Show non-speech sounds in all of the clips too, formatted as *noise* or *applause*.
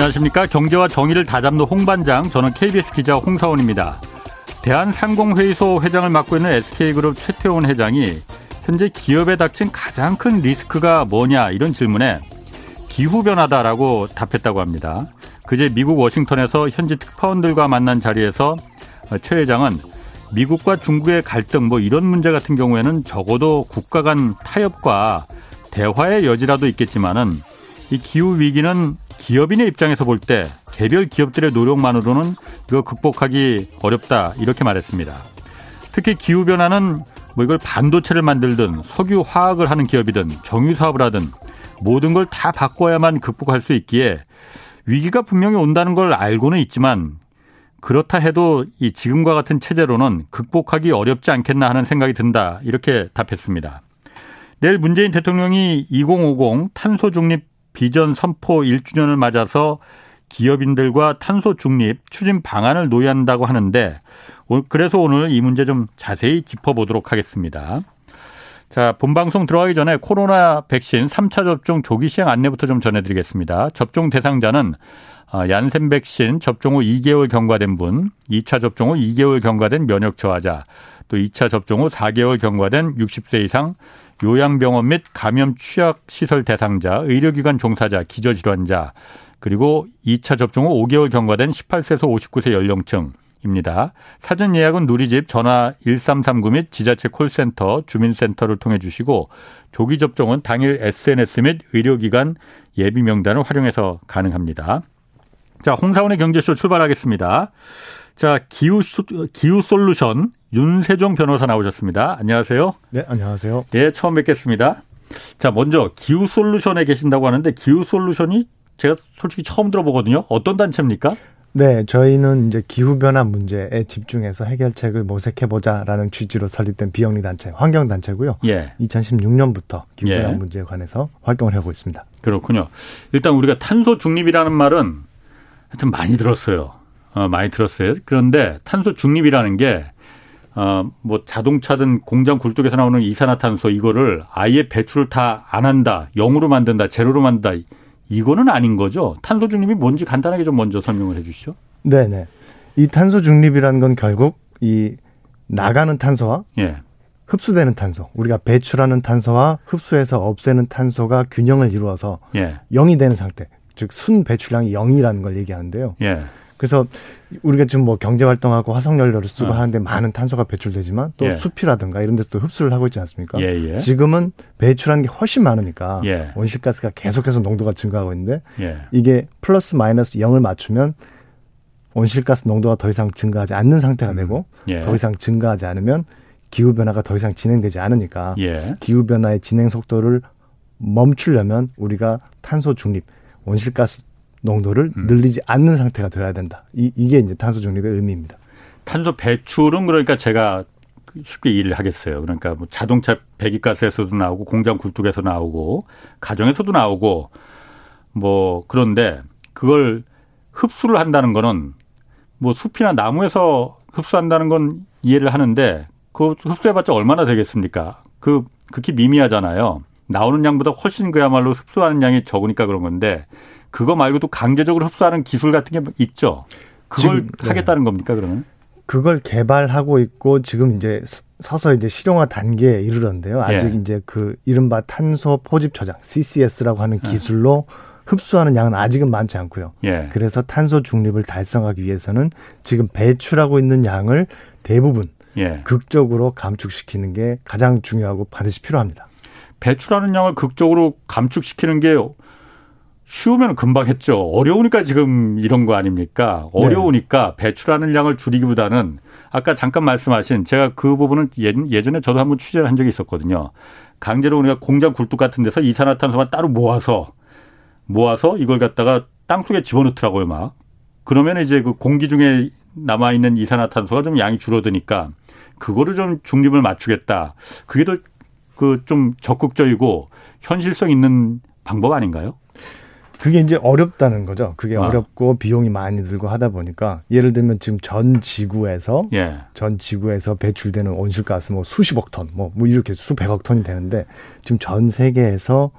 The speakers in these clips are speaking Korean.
안녕하십니까. 경제와 정의를 다잡는 홍반장. 저는 KBS 기자 홍사원입니다. 대한상공회의소 회장을 맡고 있는 SK그룹 최태원 회장이 현재 기업에 닥친 가장 큰 리스크가 뭐냐 이런 질문에 기후변화다라고 답했다고 합니다. 그제 미국 워싱턴에서 현지 특파원들과 만난 자리에서 최 회장은 미국과 중국의 갈등 뭐 이런 문제 같은 경우에는 적어도 국가 간 타협과 대화의 여지라도 있겠지만은 이 기후 위기는 기업인의 입장에서 볼 때 개별 기업들의 노력만으로는 이거 극복하기 어렵다 이렇게 말했습니다. 특히 기후 변화는 뭐 이걸 반도체를 만들든 석유 화학을 하는 기업이든 정유 사업을 하든 모든 걸 다 바꿔야만 극복할 수 있기에 위기가 분명히 온다는 걸 알고는 있지만 그렇다 해도 이 지금과 같은 체제로는 극복하기 어렵지 않겠나 하는 생각이 든다. 이렇게 답했습니다. 내일 문재인 대통령이 2050 탄소 중립 비전 선포 1주년을 맞아서 기업인들과 탄소 중립 추진 방안을 논의한다고 하는데 그래서 오늘 이 문제 좀 자세히 짚어보도록 하겠습니다. 자, 본방송 들어가기 전에 코로나 백신 3차 접종 조기 시행 안내부터 좀 전해드리겠습니다. 접종 대상자는 아, 얀센 백신 접종 후 2개월 경과된 분, 2차 접종 후 2개월 경과된 면역 저하자, 또 2차 접종 후 4개월 경과된 60세 이상 요양병원 및 감염 취약 시설 대상자, 의료기관 종사자, 기저질환자, 그리고 2차 접종 후 5개월 경과된 18세에서 59세 연령층, 입니다. 사전 예약은 누리집 전화 1339 및 지자체 콜센터, 주민센터를 통해 주시고 조기 접종은 당일 SNS 및 의료기관 예비 명단을 활용해서 가능합니다. 자, 홍사원의 경제쇼 출발하겠습니다. 자, 기후, 기후 솔루션 윤세종 변호사 나오셨습니다. 안녕하세요. 네, 안녕하세요. 예, 처음 뵙겠습니다. 자, 먼저 기후 솔루션에 계신다고 하는데 기후 솔루션이 제가 솔직히 처음 들어보거든요. 어떤 단체입니까? 네, 저희는 이제 기후변화 문제에 집중해서 해결책을 모색해보자라는 취지로 설립된 비영리 단체, 환경단체고요. 예. 2016년부터 기후변화 예. 문제에 관해서 활동을 하고 있습니다. 그렇군요. 일단 우리가 탄소 중립이라는 말은 하여튼 많이 들었어요. 어, 많이 들었어요. 그런데 탄소 중립이라는 게 어, 뭐 자동차든 공장 굴뚝에서 나오는 이산화탄소 이거를 아예 배출을 다 안 한다, 영으로 만든다, 제로로 만든다. 이거는 아닌 거죠. 탄소 중립이 뭔지 간단하게 좀 먼저 설명을 해 주시죠. 네, 네. 이 탄소 중립이라는 건 결국 이 나가는 탄소와 예. 흡수되는 탄소, 우리가 배출하는 탄소와 흡수해서 없애는 탄소가 균형을 이루어서 예. 0이 되는 상태, 즉 순 배출량이 0이라는 걸 얘기하는데요. 예. 그래서 우리가 지금 뭐 경제 활동하고 화석 연료를 쓰고 어. 하는데 많은 탄소가 배출되지만 또 예. 숲이라든가 이런 데서 또 흡수를 하고 있지 않습니까? 예, 예. 지금은 배출하는 게 훨씬 많으니까 예. 온실가스가 계속해서 농도가 증가하고 있는데 예. 이게 플러스 마이너스 0을 맞추면 온실가스 농도가 더 이상 증가하지 않는 상태가 음. 되고 음. 더 이상 증가하지 않으면 기후 변화가 더 이상 진행되지 않으니까 기후 변화의 진행 속도를 멈추려면 우리가 탄소 중립 온실가스 농도를 음. 늘리지 않는 상태가 돼야 된다. 이, 이게 이제 탄소 중립의 의미입니다. 탄소 배출은 그러니까 제가 쉽게 이해를 하겠어요. 그러니까 뭐 자동차 배기가스에서도 나오고 공장 굴뚝에서 나오고 가정에서도 나오고 뭐 그런데 그걸 흡수를 한다는 거는 뭐 숲이나 나무에서 흡수한다는 건 이해를 하는데 그 흡수해봤자 얼마나 되겠습니까? 그 극히 미미하잖아요. 나오는 양보다 훨씬 그야말로 흡수하는 양이 적으니까 그런 건데 그거 말고도 강제적으로 흡수하는 기술 같은 게 있죠. 그걸 지금, 네. 하겠다는 겁니까 그러면? 그걸 개발하고 있고 지금 이제 서서 이제 실용화 단계에 이르렀는데요. 아직 예. 이제 그 이른바 탄소 포집 저장 CCS라고 하는 예. 기술로 예. 흡수하는 양은 아직은 많지 않고요. 예. 그래서 탄소 중립을 달성하기 위해서는 지금 배출하고 있는 양을 대부분 예. 극적으로 감축시키는 게 가장 중요하고 반드시 필요합니다. 배출하는 양을 극적으로 감축시키는 게 쉬우면 금방 했죠. 어려우니까 지금 이런 거 아닙니까? 어려우니까 네. 배출하는 양을 줄이기보다는 아까 잠깐 말씀하신 제가 그 부분은 예, 예전에 저도 한번 취재를 한 적이 있었거든요. 강제로 우리가 공장 굴뚝 같은 데서 이산화탄소만 따로 모아서 모아서 이걸 갖다가 땅 속에 집어넣더라고요, 막. 그러면 이제 그 공기 중에 남아 있는 이산화탄소가 좀 양이 줄어드니까 그거를 좀 중립을 맞추겠다. 그게 더 그 좀 적극적이고 현실성 있는 방법 아닌가요? 그게 이제 어렵다는 거죠. 그게 아. 어렵고 비용이 많이 들고 하다 보니까 예를 들면 지금 전 지구에서 예. 전 지구에서 배출되는 온실가스 뭐 수십억 톤, 뭐, 뭐 이렇게 수백억 톤이 되는데 지금 전 세계에서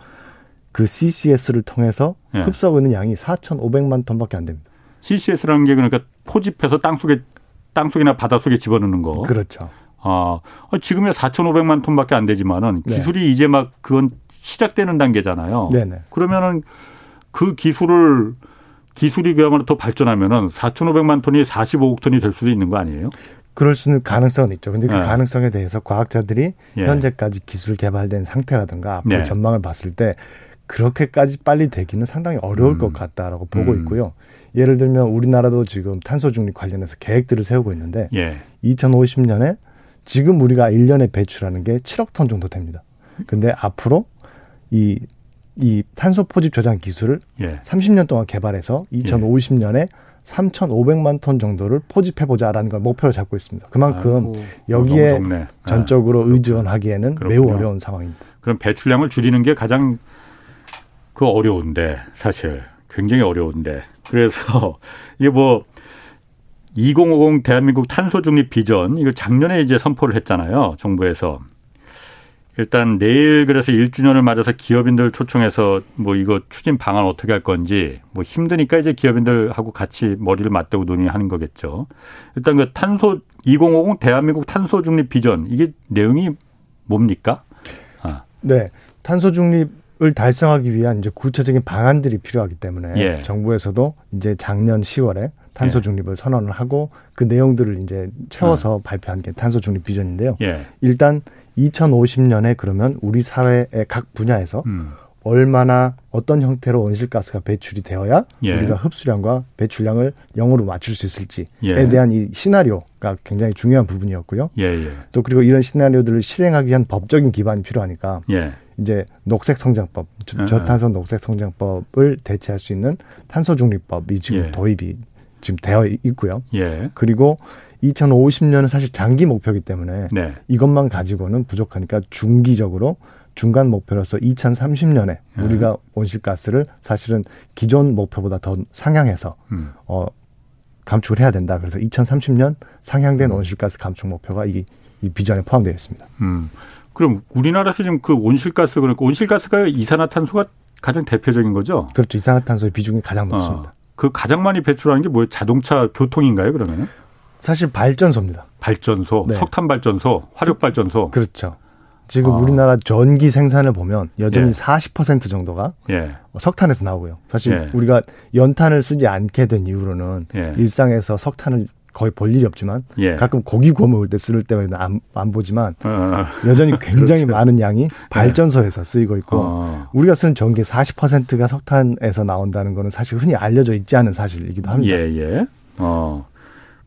그 CCS를 통해서 예. 흡수하고 있는 양이 4,500만 톤밖에 안 됩니다. CCS라는 게 그러니까 포집해서 땅 속에 땅 속이나 바다 속에 집어넣는 거. 그렇죠. 아, 지금에 4,500만 톤밖에 안 되지만은 네. 기술이 네. 이제 막 그건 시작되는 단계잖아요. 네네. 그러면은 그 기술을 기술이 그야말로 더 발전하면은 4,500만 톤이 45억 톤이 될 수도 있는 거 아니에요? 그럴 수는 가능성은 있죠. 근데 그 네. 가능성에 대해서 과학자들이 예. 현재까지 기술 개발된 상태라든가 앞으로 네. 전망을 봤을 때 그렇게까지 빨리 되기는 상당히 어려울 음. 것 같다라고 보고 음. 있고요. 예를 들면 우리나라도 지금 탄소 중립 관련해서 계획들을 세우고 있는데 예. 2050년에 지금 우리가 1년에 배출하는 게 7억 톤 정도 됩니다. 근데 앞으로 이, 이 탄소 포집 저장 기술을 예. 30년 동안 개발해서 2050년에 예. 3,500만 톤 정도를 포집해 보자라는 걸 목표로 잡고 있습니다. 그만큼 아이고, 여기에 네. 전적으로 아, 의존하기에는 그렇군요. 매우 어려운 상황입니다. 그럼 배출량을 줄이는 게 가장 그 어려운데 사실 굉장히 어려운데 그래서 *laughs* 이게 뭐 2050 대한민국 탄소 중립 비전 이거 작년에 이제 선포를 했잖아요. 정부에서. 일단 내일 그래서 1주년을 맞아서 기업인들 초청해서 뭐 이거 추진 방안 어떻게 할 건지 뭐 힘드니까 이제 기업인들하고 같이 머리를 맞대고 논의하는 거겠죠. 일단 그 탄소 2050 대한민국 탄소 중립 비전 이게 내용이 뭡니까? 아. 네. 탄소 중립 을 달성하기 위한 이제 구체적인 방안들이 필요하기 때문에 예. 정부에서도 이제 작년 10월에 탄소 예. 중립을 선언을 하고 그 내용들을 이제 채워서 어. 발표한 게 탄소 중립 비전인데요. 예. 일단 2050년에 그러면 우리 사회의 각 분야에서 음. 얼마나 어떤 형태로 온실가스가 배출이 되어야 예. 우리가 흡수량과 배출량을 영으로 맞출 수 있을지에 예. 대한 이 시나리오가 굉장히 중요한 부분이었고요. 예예. 예. 또 그리고 이런 시나리오들을 실행하기 위한 법적인 기반이 필요하니까 예. 이제 녹색 성장법, 저, 예. 저탄소 녹색 성장법을 대체할 수 있는 탄소 중립법이 지금 예. 도입이 지금 되어 있고요. 그리고 2050년은 사실 장기 목표이기 때문에 네. 이것만 가지고는 부족하니까 중기적으로 중간 목표로서 2030년에 음. 우리가 온실가스를 사실은 기존 목표보다 더 상향해서 음. 어 감축을 해야 된다. 그래서 2030년 상향된 음. 온실가스 감축 목표가 이, 이 비전에 포함되어 있습니다. 음. 그럼 우리나라에서 지금 그 온실가스 그러니까 온실가스가 이산화탄소가 가장 대표적인 거죠? 그렇죠. 이산화탄소의 비중이 가장 높습니다. 어. 그 가장 많이 배출하는 게 뭐예요? 자동차 교통인가요? 그러면은? 사실 발전소입니다. 발전소, 네. 석탄 발전소, 화력 발전소. 그렇죠. 지금 아. 우리나라 전기 생산을 보면 여전히 예. 40% 정도가 예. 석탄에서 나오고요. 사실 예. 우리가 연탄을 쓰지 않게 된 이후로는 예. 일상에서 석탄을 거의 볼 일이 없지만 예. 가끔 고기 구워 먹을 때 쓸 때는 안, 안 보지만 어. 여전히 굉장히 *laughs* 그렇죠. 많은 양이 예. 발전소에서 쓰이고 있고 어. 우리가 쓰는 전기 40%가 석탄에서 나온다는 거는 사실 흔히 알려져 있지 않은 사실이기도 합니다. 예, 예. 어.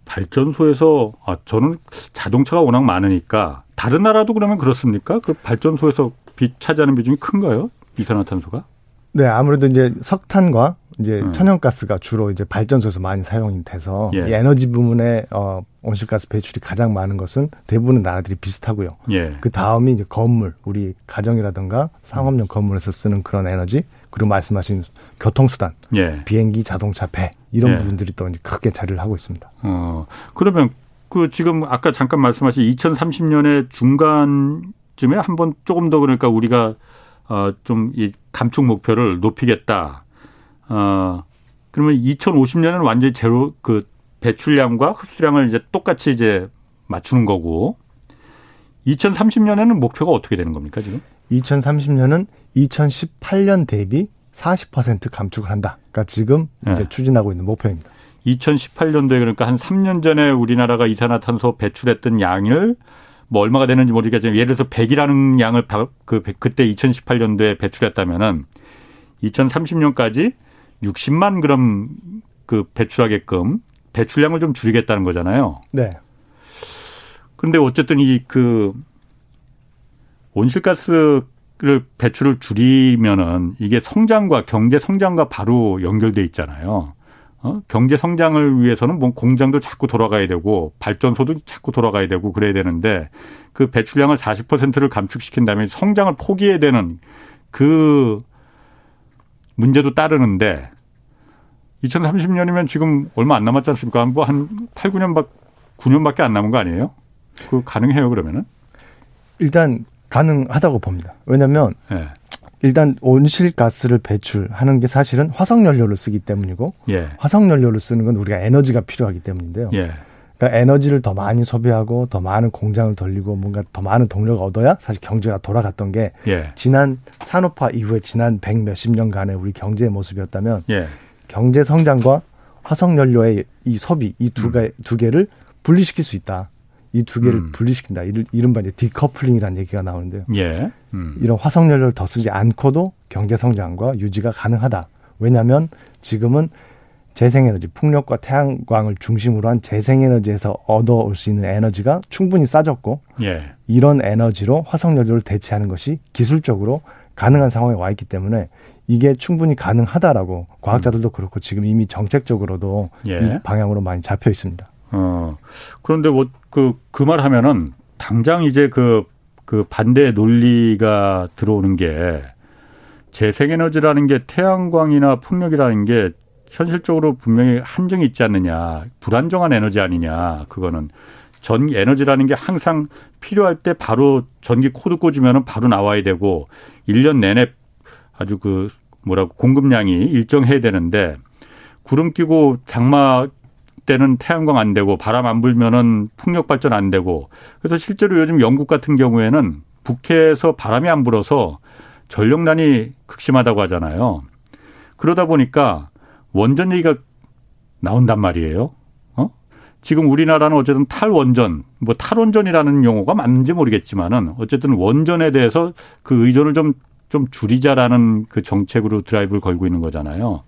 발전소에서 아 저는 자동차가 워낙 많으니까 다른 나라도 그러면 그렇습니까? 그 발전소에서 비 차지하는 비중이 큰가요? 이산화탄소가? 네, 아무래도 이제 석탄과 이제 음. 천연가스가 주로 이제 발전소에서 많이 사용이 돼서 예. 이 에너지 부문에 어 온실가스 배출이 가장 많은 것은 대부분의 나라들이 비슷하고요. 예. 그 다음이 이제 건물, 우리 가정이라든가 상업용 건물에서 쓰는 그런 에너지, 그리고 말씀하신 교통수단, 예. 비행기, 자동차, 배 이런 예. 부분들이 또 크게 자리를 하고 있습니다. 어 그러면 그 지금 아까 잠깐 말씀하신 2030년의 중간쯤에 한 번 조금 더 그러니까 우리가 어 좀 이 감축 목표를 높이겠다. 어 그러면 2050년은 완전히 제로 그 배출량과 흡수량을 이제 똑같이 이제 맞추는 거고 2030년에는 목표가 어떻게 되는 겁니까 지금? 2030년은 2018년 대비 40% 감축을 한다. 그러니까 지금 네. 이제 추진하고 있는 목표입니다. 2018년도에 그러니까 한 3년 전에 우리나라가 이산화탄소 배출했던 양을 뭐 얼마가 되는지 모르겠지만 예를 들어서 100이라는 양을 그 그때 2018년도에 배출했다면은 2030년까지 60만 그램 그 배출하게끔 배출량을 좀 줄이겠다는 거잖아요. 네. 그런데 어쨌든 이 그 온실가스 를 배출을 줄이면은 이게 성장과 경제 성장과 바로 연결돼 있잖아요. 어? 경제 성장을 위해서는 뭐 공장도 자꾸 돌아가야 되고 발전소도 자꾸 돌아가야 되고 그래야 되는데 그 배출량을 40%를 감축시킨 다음에 성장을 포기해야 되는 그 문제도 따르는데 2030년이면 지금 얼마 안 남았지 않습니까? 뭐 한 8, 9년, 9년밖에 안 남은 거 아니에요? 그 가능해요, 그러면은? 일단 가능하다고 봅니다. 왜냐면 네. 일단 온실가스를 배출하는 게 사실은 화석 연료를 쓰기 때문이고 예. 화석 연료를 쓰는 건 우리가 에너지가 필요하기 때문인데요. 예. 그러니까 에너지를 더 많이 소비하고 더 많은 공장을 돌리고 뭔가 더 많은 동력을 얻어야 사실 경제가 돌아갔던 게 예. 지난 산업화 이후에 지난 백 몇십 년간의 우리 경제의 모습이었다면 예. 경제 성장과 화석 연료의 이 소비 이두 음. 두 개를 분리시킬 수 있다. 이 두 개를 음. 분리시킨다. 이른바 이제 디커플링이라는 얘기가 나오는데요. 예. 음. 이런 화석 연료를 더 쓰지 않고도 경제 성장과 유지가 가능하다. 왜냐하면 지금은 재생에너지, 풍력과 태양광을 중심으로 한 재생에너지에서 얻어올 수 있는 에너지가 충분히 싸졌고 예. 이런 에너지로 화석연료를 대체하는 것이 기술적으로 가능한 상황에 와 있기 때문에 이게 충분히 가능하다라고 과학자들도 그렇고 지금 이미 정책적으로도 예. 이 방향으로 많이 잡혀 있습니다. 어. 그런데 뭐 그 그 말 하면은 당장 이제 그, 그 반대 논리가 들어오는 게 재생에너지라는 게 태양광이나 풍력이라는 게 현실적으로 분명히 한정이 있지 않느냐. 불안정한 에너지 아니냐. 그거는 전 에너지라는 게 항상 필요할 때 바로 전기 코드 꽂으면 바로 나와야 되고 1년 내내 아주 그 뭐라고 공급량이 일정해야 되는데 구름 끼고 장마 때는 태양광 안 되고 바람 안 불면은 풍력 발전 안 되고 그래서 실제로 요즘 영국 같은 경우에는 북해에서 바람이 안 불어서 전력난이 극심하다고 하잖아요. 그러다 보니까 원전 얘기가 나온단 말이에요. 어? 지금 우리나라는 어쨌든 탈원전, 뭐 탈원전이라는 용어가 맞는지 모르겠지만은 어쨌든 원전에 대해서 그 의존을 좀, 좀 줄이자라는 그 정책으로 드라이브를 걸고 있는 거잖아요.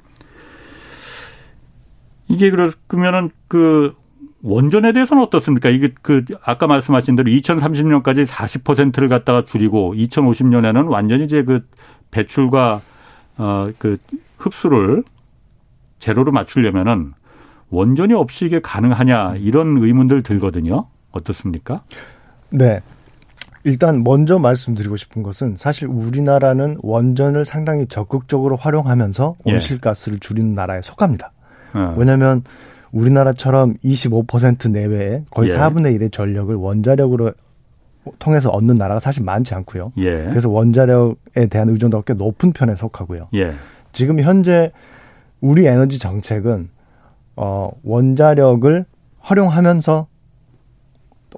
이게 그러면은 그 원전에 대해서는 어떻습니까? 이게 그 아까 말씀하신 대로 2030년까지 40%를 갖다가 줄이고 2050년에는 완전히 이제 그 배출과 어그 흡수를 제로로 맞추려면은 원전이 없이 이게 가능하냐 이런 의문들 들거든요. 어떻습니까? 네. 일단 먼저 말씀드리고 싶은 것은 사실 우리나라는 원전을 상당히 적극적으로 활용하면서 예. 온실가스를 줄이는 나라에 속합니다. 어. 왜냐하면 우리나라처럼 25% 내외에 거의 예. 4분의 1의 전력을 원자력으로 통해서 얻는 나라가 사실 많지 않고요. 예. 그래서 원자력에 대한 의존도가 꽤 높은 편에 속하고요. 예. 지금 현재 우리 에너지 정책은 어 원자력을 활용하면서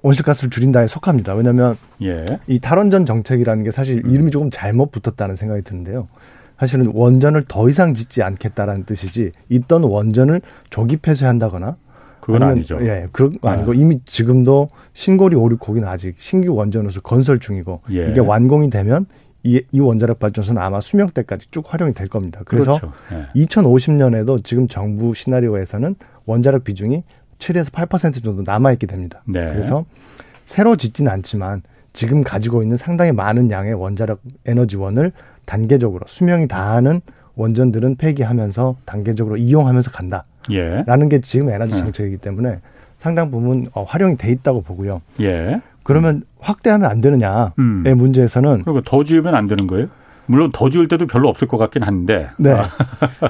온실가스를 줄인다에 속합니다. 왜냐하면 예. 이 탈원전 정책이라는 게 사실 이름이 조금 잘못 붙었다는 생각이 드는데요. 사실은 원전을 더 이상 짓지 않겠다라는 뜻이지 있던 원전을 조기 폐쇄한다거나 그건 아니면, 아니죠. 예, 그런 거 아니고 네. 이미 지금도 신고리 오륙 곡기는 아직 신규 원전으로서 건설 중이고 예. 이게 완공이 되면 이, 이 원자력 발전소는 아마 수명 때까지 쭉 활용이 될 겁니다. 그래서 그렇죠. 네. 2050년에도 지금 정부 시나리오에서는 원자력 비중이 7에서 8% 정도 남아 있게 됩니다. 네. 그래서 새로 짓지는 않지만 지금 가지고 있는 상당히 많은 양의 원자력 에너지원을 단계적으로 수명이 다하는 원전들은 폐기하면서 단계적으로 이용하면서 간다. 예. 라는 게 지금 에너지 네. 정책이기 때문에 상당 부분 어, 활용이 돼 있다고 보고요. 예. 그러면 음. 확대하면 안 되느냐의 음. 문제에서는 그러니까 더 지으면 안 되는 거예요? 물론 더 지을 때도 별로 없을 것 같긴 한데. 네.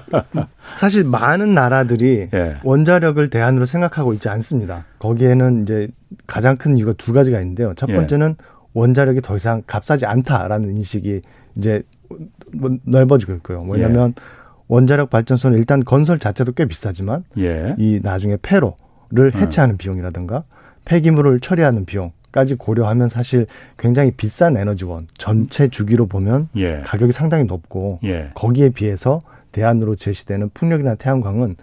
*laughs* 사실 많은 나라들이 예. 원자력을 대안으로 생각하고 있지 않습니다. 거기에는 이제 가장 큰 이유가 두 가지가 있는데요. 첫 예. 번째는 예. 원자력이 더 이상 값싸지 않다라는 인식이 이제 뭐 넓어지고 있고요. 뭐냐면 예. 원자력 발전소는 일단 건설 자체도 꽤 비싸지만 예. 이 나중에 폐로를 해체하는 음. 비용이라든가 폐기물을 처리하는 비용 까지 고려하면 사실 굉장히 비싼 에너지원 전체 주기로 보면 예. 가격이 상당히 높고 예. 거기에 비해서 대안으로 제시되는 풍력이나 태양광은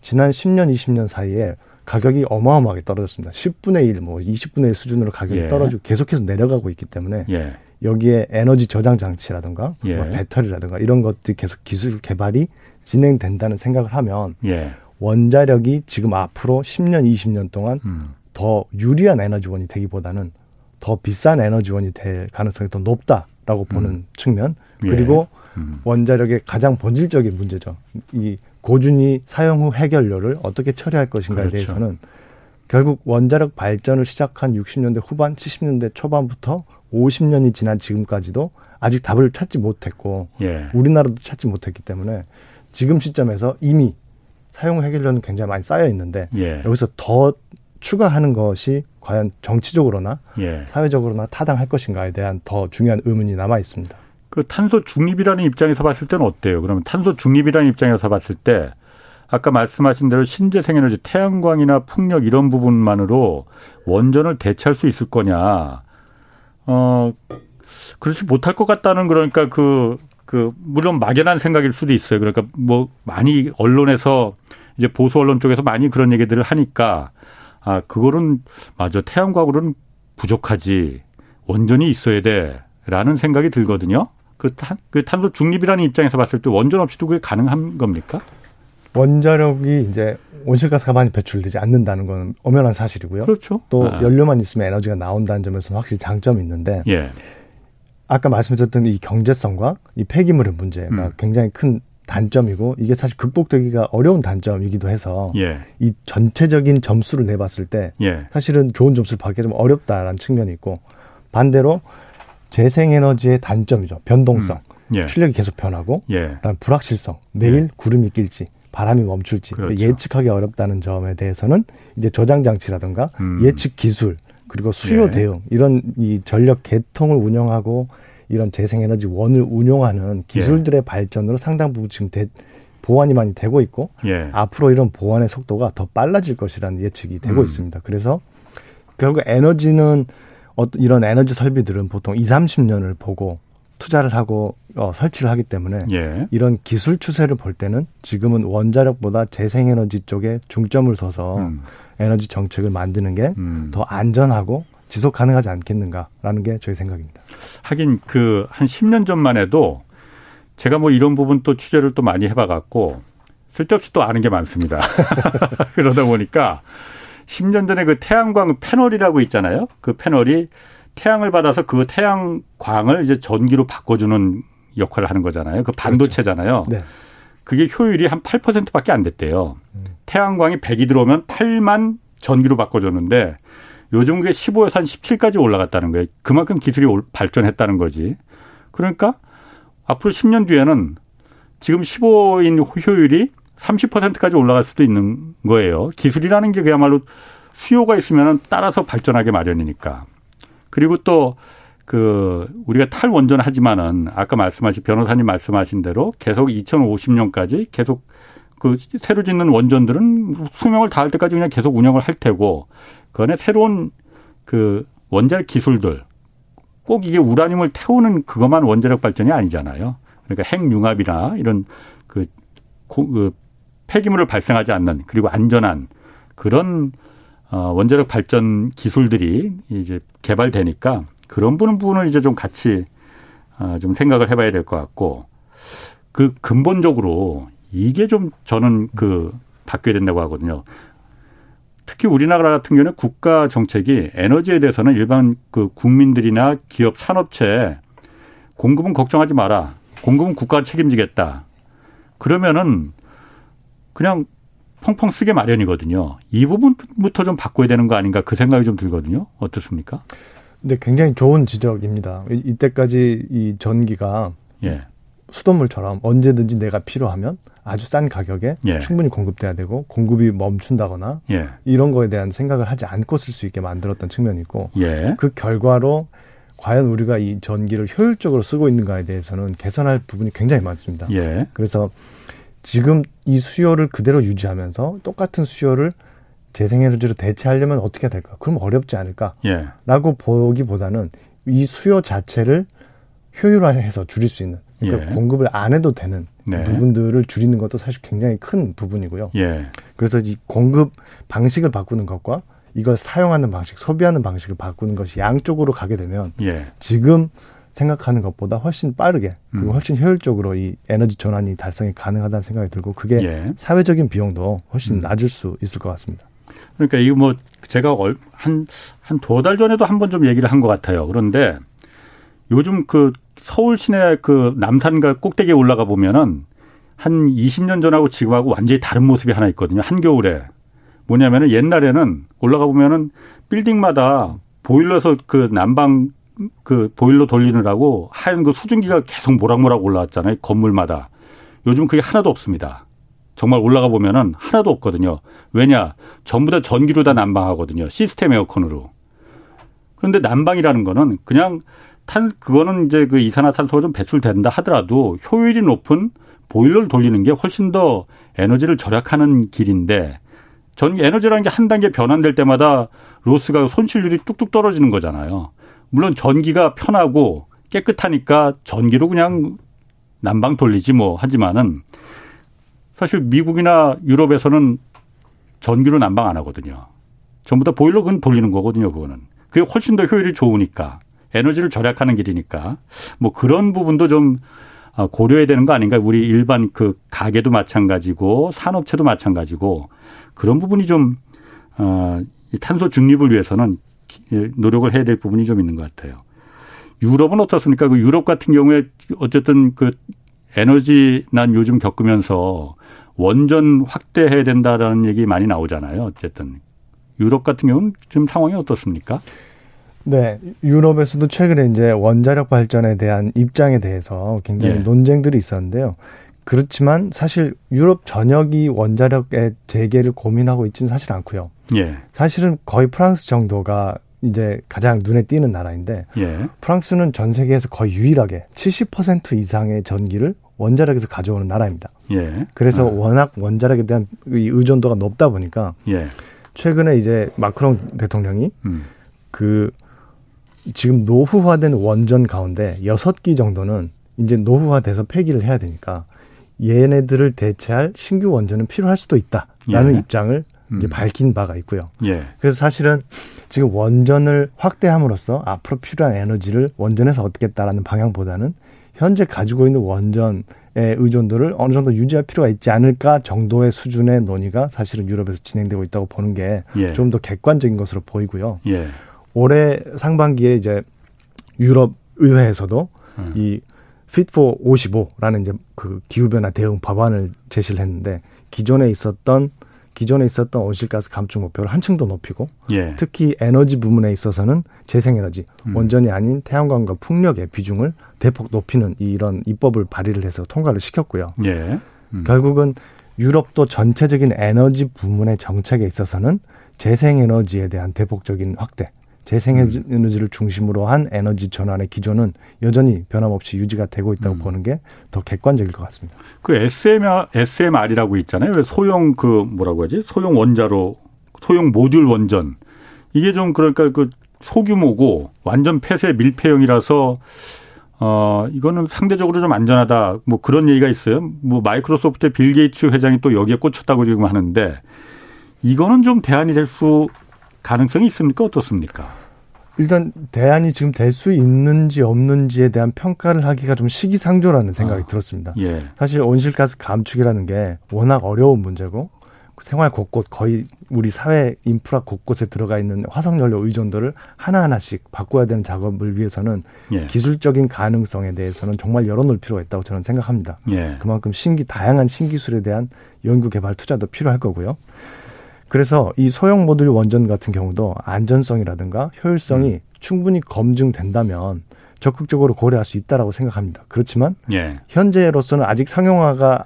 지난 10년, 20년 사이에 가격이 어마어마하게 떨어졌습니다. 10분의 1, 뭐 20분의 1 수준으로 가격이 예. 떨어지고 계속해서 내려가고 있기 때문에 예. 여기에 에너지 저장 장치라든가 예. 뭐 배터리라든가 이런 것들이 계속 기술 개발이 진행된다는 생각을 하면 예. 원자력이 지금 앞으로 10년, 20년 동안 음. 더 유리한 에너지원이 되기보다는 더 비싼 에너지원이 될 가능성이 더 높다라고 보는 음. 측면 예. 그리고 예. 음. 원자력의 가장 본질적인 문제죠. 이 고준위 사용 후 해결료를 어떻게 처리할 것인가에 그렇죠. 대해서는 결국 원자력 발전을 시작한 60년대 후반, 70년대 초반부터 50년이 지난 지금까지도 아직 답을 찾지 못했고 예. 우리나라도 찾지 못했기 때문에 지금 시점에서 이미 사용 해결료는 굉장히 많이 쌓여 있는데 예. 여기서 더 추가하는 것이 과연 정치적으로나 예. 사회적으로나 타당할 것인가에 대한 더 중요한 의문이 남아 있습니다. 그 탄소 중립이라는 입장에서 봤을 때는 어때요? 그러면 탄소 중립이라는 입장에서 봤을 때 아까 말씀하신 대로 신재생 에너지, 태양광이나 풍력 이런 부분만으로 원전을 대체할 수 있을 거냐? 어, 그렇지 못할 것 같다는 그러니까 그, 그, 물론 막연한 생각일 수도 있어요. 그러니까 뭐 많이 언론에서 이제 보수 언론 쪽에서 많이 그런 얘기들을 하니까 아, 그거는 맞아. 태양광으로는 부족하지. 원전이 있어야 돼. 라는 생각이 들거든요. 그, 탄, 그 탄소 중립이라는 입장에서 봤을 때 원전 없이도 그게 가능한 겁니까? 원자력이 이제 온실가스가 많이 배출되지 않는다는 건 엄연한 사실이고요. 그렇죠. 또 아. 연료만 있으면 에너지가 나온다는 점에서는 확실히 장점이 있는데 예. 아까 말씀드렸던 이 경제성과 이 폐기물의 문제가 음. 굉장히 큰 단점이고 이게 사실 극복되기가 어려운 단점이기도 해서 예. 이 전체적인 점수를 내봤을 때 예. 사실은 좋은 점수를 받기 좀 어렵다라는 측면이 있고 반대로 재생에너지의 단점이죠 변동성 음. 예. 출력이 계속 변하고 예. 그다음 불확실성 내일 예. 구름이 낄지 바람이 멈출지 그렇죠. 예측하기 어렵다는 점에 대해서는 이제 저장 장치라든가 음. 예측 기술 그리고 수요 예. 대응 이런 이 전력 개통을 운영하고 이런 재생에너지 원을 운용하는 기술들의 예. 발전으로 상당 부분 지금 대, 보완이 많이 되고 있고 예. 앞으로 이런 보완의 속도가 더 빨라질 것이라는 예측이 되고 음. 있습니다. 그래서 결국 에너지는 어떤 이런 에너지 설비들은 보통 2, 30년을 보고 투자를 하고 어, 설치를 하기 때문에 예. 이런 기술 추세를 볼 때는 지금은 원자력보다 재생에너지 쪽에 중점을 둬서 음. 에너지 정책을 만드는 게더 음. 안전하고 지속 가능하지 않겠는가라는 게 저희 생각입니다. 하긴 그 한 10년 전만 해도 제가 뭐 이런 부분 또 취재를 또 많이 해봐갖고 쓸데없이 또 아는 게 많습니다. *laughs* *laughs* 그러다 보니까 10년 전에 그 태양광 패널이라고 있잖아요. 그 패널이 태양을 받아서 그 태양광을 이제 전기로 바꿔주는 역할을 하는 거잖아요. 그 반도체잖아요. 그렇죠. 네. 그게 효율이 한 8%밖에 안 됐대요. 음. 태양광이 100이 들어오면 8만 전기로 바꿔줬는데 요즘 그게 15에서 한 17까지 올라갔다는 거예요. 그만큼 기술이 발전했다는 거지. 그러니까 앞으로 10년 뒤에는 지금 15인 효율이 30%까지 올라갈 수도 있는 거예요. 기술이라는 게 그야말로 수요가 있으면 따라서 발전하게 마련이니까. 그리고 또 그 우리가 탈원전 하지만은 아까 말씀하신 변호사님 말씀하신 대로 계속 2050년까지 계속 그 새로 짓는 원전들은 수명을 다할 때까지 그냥 계속 운영을 할 테고 그 안에 새로운 그 원자력 기술들 꼭 이게 우라늄을 태우는 그것만 원자력 발전이 아니잖아요. 그러니까 핵융합이나 이런 그, 그 폐기물을 발생하지 않는 그리고 안전한 그런 어, 원자력 발전 기술들이 이제 개발되니까 그런 부분을 이제 좀 같이 어, 좀 생각을 해봐야 될 것 같고 그 근본적으로 이게 좀 저는 그 바뀌어야 된다고 하거든요. 특히 우리나라 같은 경우는 국가 정책이 에너지에 대해서는 일반 그 국민들이나 기업 산업체 공급은 걱정하지 마라. 공급은 국가가 책임지겠다. 그러면은 그냥 펑펑 쓰게 마련이거든요. 이 부분부터 좀 바꿔야 되는 거 아닌가 그 생각이 좀 들거든요. 어떻습니까? 근데 굉장히 좋은 지적입니다. 이때까지 이 전기가 예. 수돗물처럼 언제든지 내가 필요하면 아주 싼 가격에 예. 충분히 공급돼야 되고 공급이 멈춘다거나 예. 이런 거에 대한 생각을 하지 않고 쓸 수 있게 만들었던 측면이 있고 예. 그 결과로 과연 우리가 이 전기를 효율적으로 쓰고 있는가에 대해서는 개선할 부분이 굉장히 많습니다. 예. 그래서 지금 이 수요를 그대로 유지하면서 똑같은 수요를 재생에너지로 대체하려면 어떻게 해야 될까? 그럼 어렵지 않을까? 예. 라고 보기보다는 이 수요 자체를 효율화해서 줄일 수 있는 그러니까 예. 공급을 안 해도 되는 네. 부분들을 줄이는 것도 사실 굉장히 큰 부분이고요. 예. 그래서 이 공급 방식을 바꾸는 것과 이걸 사용하는 방식, 소비하는 방식을 바꾸는 것이 양쪽으로 가게 되면 예. 지금 생각하는 것보다 훨씬 빠르게 그리고 음. 훨씬 효율적으로 이 에너지 전환이 달성이 가능하다는 생각이 들고 그게 예. 사회적인 비용도 훨씬 음. 낮을 수 있을 것 같습니다. 그러니까 이거 뭐 제가 한 한 두 달 전에도 한 번 좀 얘기를 한 것 같아요. 그런데 요즘 그 서울 시내 그 남산가 꼭대기에 올라가 보면은 한 20년 전하고 지금하고 완전히 다른 모습이 하나 있거든요. 한겨울에. 뭐냐면은 옛날에는 올라가 보면은 빌딩마다 보일러에서 그 난방 그 보일러 돌리느라고 하얀 그 수증기가 계속 모락모락 올라왔잖아요. 건물마다. 요즘 그게 하나도 없습니다. 정말 올라가 보면은 하나도 없거든요. 왜냐? 전부 다 전기로 다 난방하거든요. 시스템 에어컨으로. 그런데 난방이라는 거는 그냥 탄 그거는 이제 그 이산화탄소가 좀 배출된다 하더라도 효율이 높은 보일러를 돌리는 게 훨씬 더 에너지를 절약하는 길인데 전 에너지라는 게 한 단계 변환될 때마다 로스가 손실률이 뚝뚝 떨어지는 거잖아요. 물론 전기가 편하고 깨끗하니까 전기로 그냥 난방 돌리지 뭐 하지만은 사실 미국이나 유럽에서는 전기로 난방 안 하거든요. 전부 다 보일러 근 돌리는 거거든요, 그거는. 그게 훨씬 더 효율이 좋으니까. 에너지를 절약하는 길이니까. 뭐 그런 부분도 좀 어, 고려해야 되는 거 아닌가? 우리 일반 그 가게도 마찬가지고 산업체도 마찬가지고 그런 부분이 좀, 어, 탄소 중립을 위해서는 노력을 해야 될 부분이 좀 있는 것 같아요. 유럽은 어떻습니까? 그 유럽 같은 경우에 어쨌든 그 에너지 난 요즘 겪으면서 원전 확대해야 된다라는 얘기 많이 나오잖아요. 어쨌든 유럽 같은 경우는 지금 상황이 어떻습니까? 네, 유럽에서도 최근에 이제 원자력 발전에 대한 입장에 대해서 굉장히 예. 논쟁들이 있었는데요. 그렇지만 사실 유럽 전역이 원자력의 재개를 고민하고 있지는 사실 않고요. 예. 사실은 거의 프랑스 정도가 이제 가장 눈에 띄는 나라인데 예. 프랑스는 전 세계에서 거의 유일하게 70% 이상의 전기를 원자력에서 가져오는 나라입니다. 예. 그래서 아. 워낙 원자력에 대한 의존도가 높다 보니까 예. 최근에 이제 마크롱 대통령이 음. 그 지금 노후화된 원전 가운데 여섯 기 정도는 이제 노후화돼서 폐기를 해야 되니까 얘네들을 대체할 신규 원전은 필요할 수도 있다라는 예. 입장을 이제 음. 밝힌 바가 있고요. 예. 그래서 사실은 지금 원전을 확대함으로써 앞으로 필요한 에너지를 원전에서 얻겠다라는 방향보다는 현재 가지고 있는 원전의 의존도를 어느 정도 유지할 필요가 있지 않을까 정도의 수준의 논의가 사실은 유럽에서 진행되고 있다고 보는 게 좀더 예. 객관적인 것으로 보이고요. 예. 올해 상반기에 이제 유럽 의회에서도 음. 이 Fit for 55라는 이제 그 기후변화 대응 법안을 제시를 했는데 기존에 있었던 기존에 있었던 온실가스 감축 목표를 한층 더 높이고 예. 특히 에너지 부문에 있어서는 재생에너지 음. 원전이 아닌 태양광과 풍력의 비중을 대폭 높이는 이런 입법을 발의를 해서 통과를 시켰고요. 예. 음. 결국은 유럽도 전체적인 에너지 부문의 정책에 있어서는 재생에너지에 대한 대폭적인 확대 재생에너지를 중심으로 한 에너지 전환의 기조는 여전히 변함없이 유지가 되고 있다고 음. 보는 게 더 객관적일 것 같습니다. 그 SMR, SMR이라고 있잖아요. 소형 그 뭐라고 하지? 소형 원자로 소형 모듈 원전. 이게 좀 그러니까 그 소규모고 완전 폐쇄 밀폐형이라서 어 이거는 상대적으로 좀 안전하다. 뭐 그런 얘기가 있어요. 뭐 마이크로소프트 빌 게이츠 회장이 또 여기에 꽂혔다고 지금 하는데 이거는 좀 대안이 될 수 가능성이 있습니까? 어떻습니까? 일단 대안이 지금 될 수 있는지 없는지에 대한 평가를 하기가 좀 시기상조라는 생각이 아, 들었습니다. 예. 사실 온실가스 감축이라는 게 워낙 어려운 문제고 생활 곳곳 거의 우리 사회 인프라 곳곳에 들어가 있는 화석연료 의존도를 하나하나씩 바꿔야 되는 작업을 위해서는 예. 기술적인 가능성에 대해서는 정말 열어놓을 필요가 있다고 저는 생각합니다. 예. 그만큼 신기 다양한 신기술에 대한 연구 개발 투자도 필요할 거고요. 그래서 이 소형 모듈 원전 같은 경우도 안전성이라든가 효율성이 음. 충분히 검증된다면 적극적으로 고려할 수 있다라고 생각합니다. 그렇지만 예. 현재로서는 아직 상용화가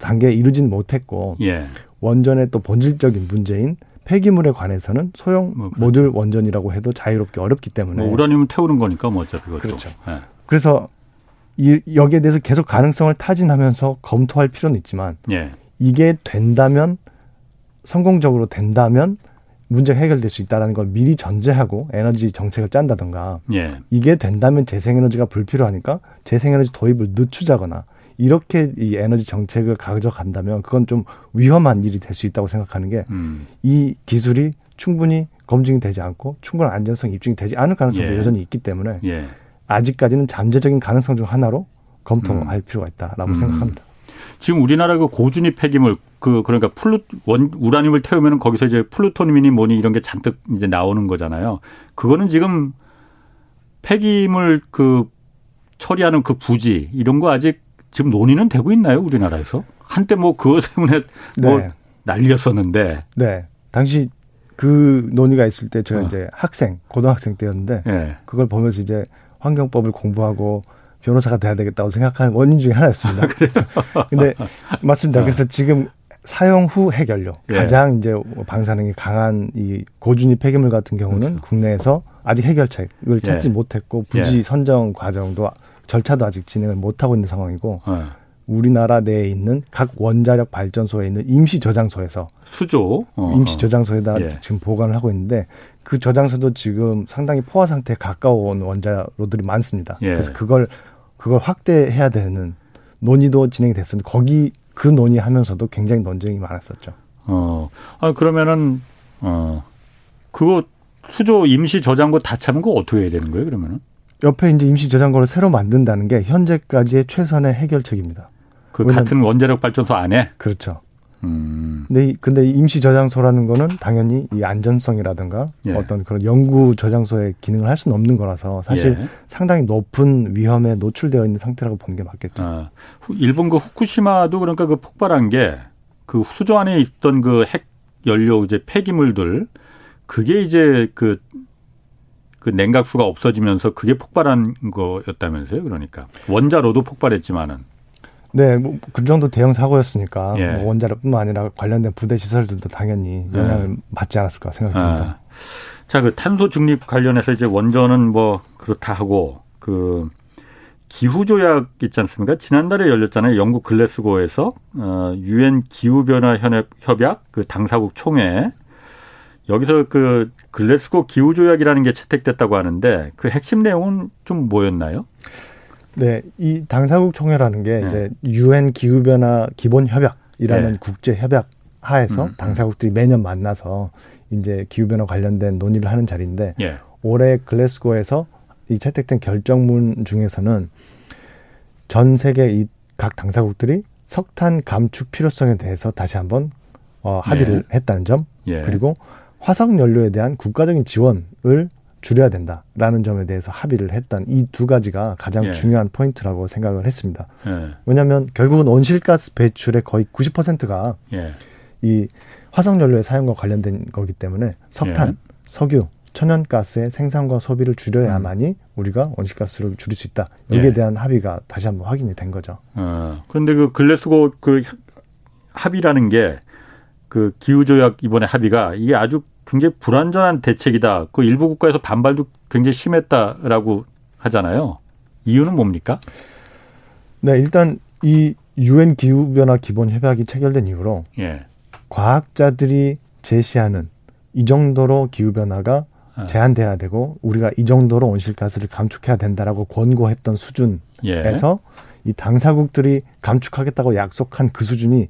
단계에 이르진 못했고 예. 원전의 또 본질적인 문제인 폐기물에 관해서는 소형 뭐 그렇죠. 모듈 원전이라고 해도 자유롭게 어렵기 때문에 뭐 우라늄을 태우는 거니까 뭐 어차피 그것도. 그렇죠. 예. 그래서 이 여기에 대해서 계속 가능성을 타진하면서 검토할 필요는 있지만 예. 이게 된다면 성공적으로 된다면 문제가 해결될 수 있다라는 걸 미리 전제하고 에너지 정책을 짠다던가 예. 이게 된다면 재생에너지가 불필요하니까 재생에너지 도입을 늦추자거나 이렇게 이 에너지 정책을 가져간다면 그건 좀 위험한 일이 될 수 있다고 생각하는 게이 음. 기술이 충분히 검증이 되지 않고 충분한 안전성이 입증이 되지 않을 가능성도 예. 여전히 있기 때문에 예. 아직까지는 잠재적인 가능성 중 하나로 검토할 음. 필요가 있다라고 음. 생각합니다. 지금 우리나라 그 고준위 폐기물 그 그러니까 플루 원 우라늄을 태우면은 거기서 이제 플루토늄이니 뭐니 이런 게 잔뜩 이제 나오는 거잖아요. 그거는 지금 폐기물 그 처리하는 그 부지 이런 거 아직 지금 논의는 되고 있나요 우리나라에서? 한때 뭐 그것 때문에 뭐 네. 난리였었는데. 네. 당시 그 논의가 있을 때 제가 어. 이제 학생 고등학생 때였는데 네. 그걸 보면서 이제 환경법을 공부하고 변호사가 돼야 되겠다고 생각하는 원인 중에 하나였습니다. 그래서 *laughs* 근데 맞습니다. 어. 그래서 지금 사용 후 해결료 예. 가장 이제 방사능이 강한 이 고준위 폐기물 같은 경우는 그렇죠. 국내에서 아직 해결책을 찾지 예. 못했고 부지 예. 선정 과정도 절차도 아직 진행을 못하고 있는 상황이고 예. 우리나라 내에 있는 각 원자력 발전소에 있는 임시 저장소에서 수조 어, 임시 어. 저장소에다 예. 지금 보관을 하고 있는데 그 저장소도 지금 상당히 포화 상태에 가까운 원자로들이 많습니다. 예. 그래서 그걸 그걸 확대해야 되는 논의도 진행이 됐었는데 거기 그 논의하면서도 굉장히 논쟁이 많았었죠. 어, 아 그러면은 어 그거 수조 임시 저장고 다 참은 거 어떻게 해야 되는 거예요? 그러면은? 옆에 이제 임시 저장고를 새로 만든다는 게 현재까지의 최선의 해결책입니다. 그 같은 원자력 발전소 안에? 그렇죠. 음. 근데, 근데 임시 저장소라는 거는 당연히 이 안전성이라든가 예. 어떤 그런 연구 저장소의 기능을 할 수는 없는 거라서 사실 예. 상당히 높은 위험에 노출되어 있는 상태라고 보는 게 맞겠죠. 아, 일본 그 후쿠시마도 그러니까 그 폭발한 게 그 수조 안에 있던 그 핵 연료 이제 폐기물들 그게 이제 그, 그 냉각수가 없어지면서 그게 폭발한 거였다면서요? 그러니까. 원자로도 폭발했지만은. 네, 뭐 그 정도 대형 사고였으니까 예. 뭐 원자력뿐만 아니라 관련된 부대 시설들도 당연히 영향을 예. 받지 않았을까 생각합니다. 아. 자, 그 탄소 중립 관련해서 이제 원전은 뭐 그렇다 하고 그 기후 조약 있지 않습니까? 지난달에 열렸잖아요. 영국 글래스고에서 어 유엔 기후 변화 협약 그 당사국 총회 여기서 그 글래스고 기후 조약이라는 게 채택됐다고 하는데 그 핵심 내용은 좀 뭐였나요? 네, 이 당사국 총회라는 게 네. 이제 유엔 기후 변화 기본 협약이라는 네. 국제 협약 하에서 음, 음. 당사국들이 매년 만나서 이제 기후 변화 관련된 논의를 하는 자리인데 예. 올해 글래스고에서 이 채택된 결정문 중에서는 전 세계 이 각 당사국들이 석탄 감축 필요성에 대해서 다시 한번 어, 합의를 예. 했다는 점 예. 그리고 화석 연료에 대한 국가적인 지원을 줄여야 된다라는 점에 대해서 합의를 했던 이 두 가지가 가장 예. 중요한 포인트라고 생각을 했습니다. 예. 왜냐하면 결국은 온실가스 배출의 거의 90%가 예. 이 화석 연료의 사용과 관련된 거기 때문에 석탄, 예. 석유, 천연가스의 생산과 소비를 줄여야만이 음. 우리가 온실가스를 줄일 수 있다. 여기에 예. 대한 합의가 다시 한번 확인이 된 거죠. 어, 그런데 그 글래스고 그 합의라는 게 그 기후조약 이번에 합의가 이게 아주 굉장히 불완전한 대책이다. 그 일부 국가에서 반발도 굉장히 심했다라고 하잖아요. 이유는 뭡니까? 네, 일단 이 유엔 기후 변화 기본 협약이 체결된 이후로 예. 과학자들이 제시하는 이 정도로 기후 변화가 아. 제한돼야 되고 우리가 이 정도로 온실가스를 감축해야 된다라고 권고했던 수준에서 예. 이 당사국들이 감축하겠다고 약속한 그 수준이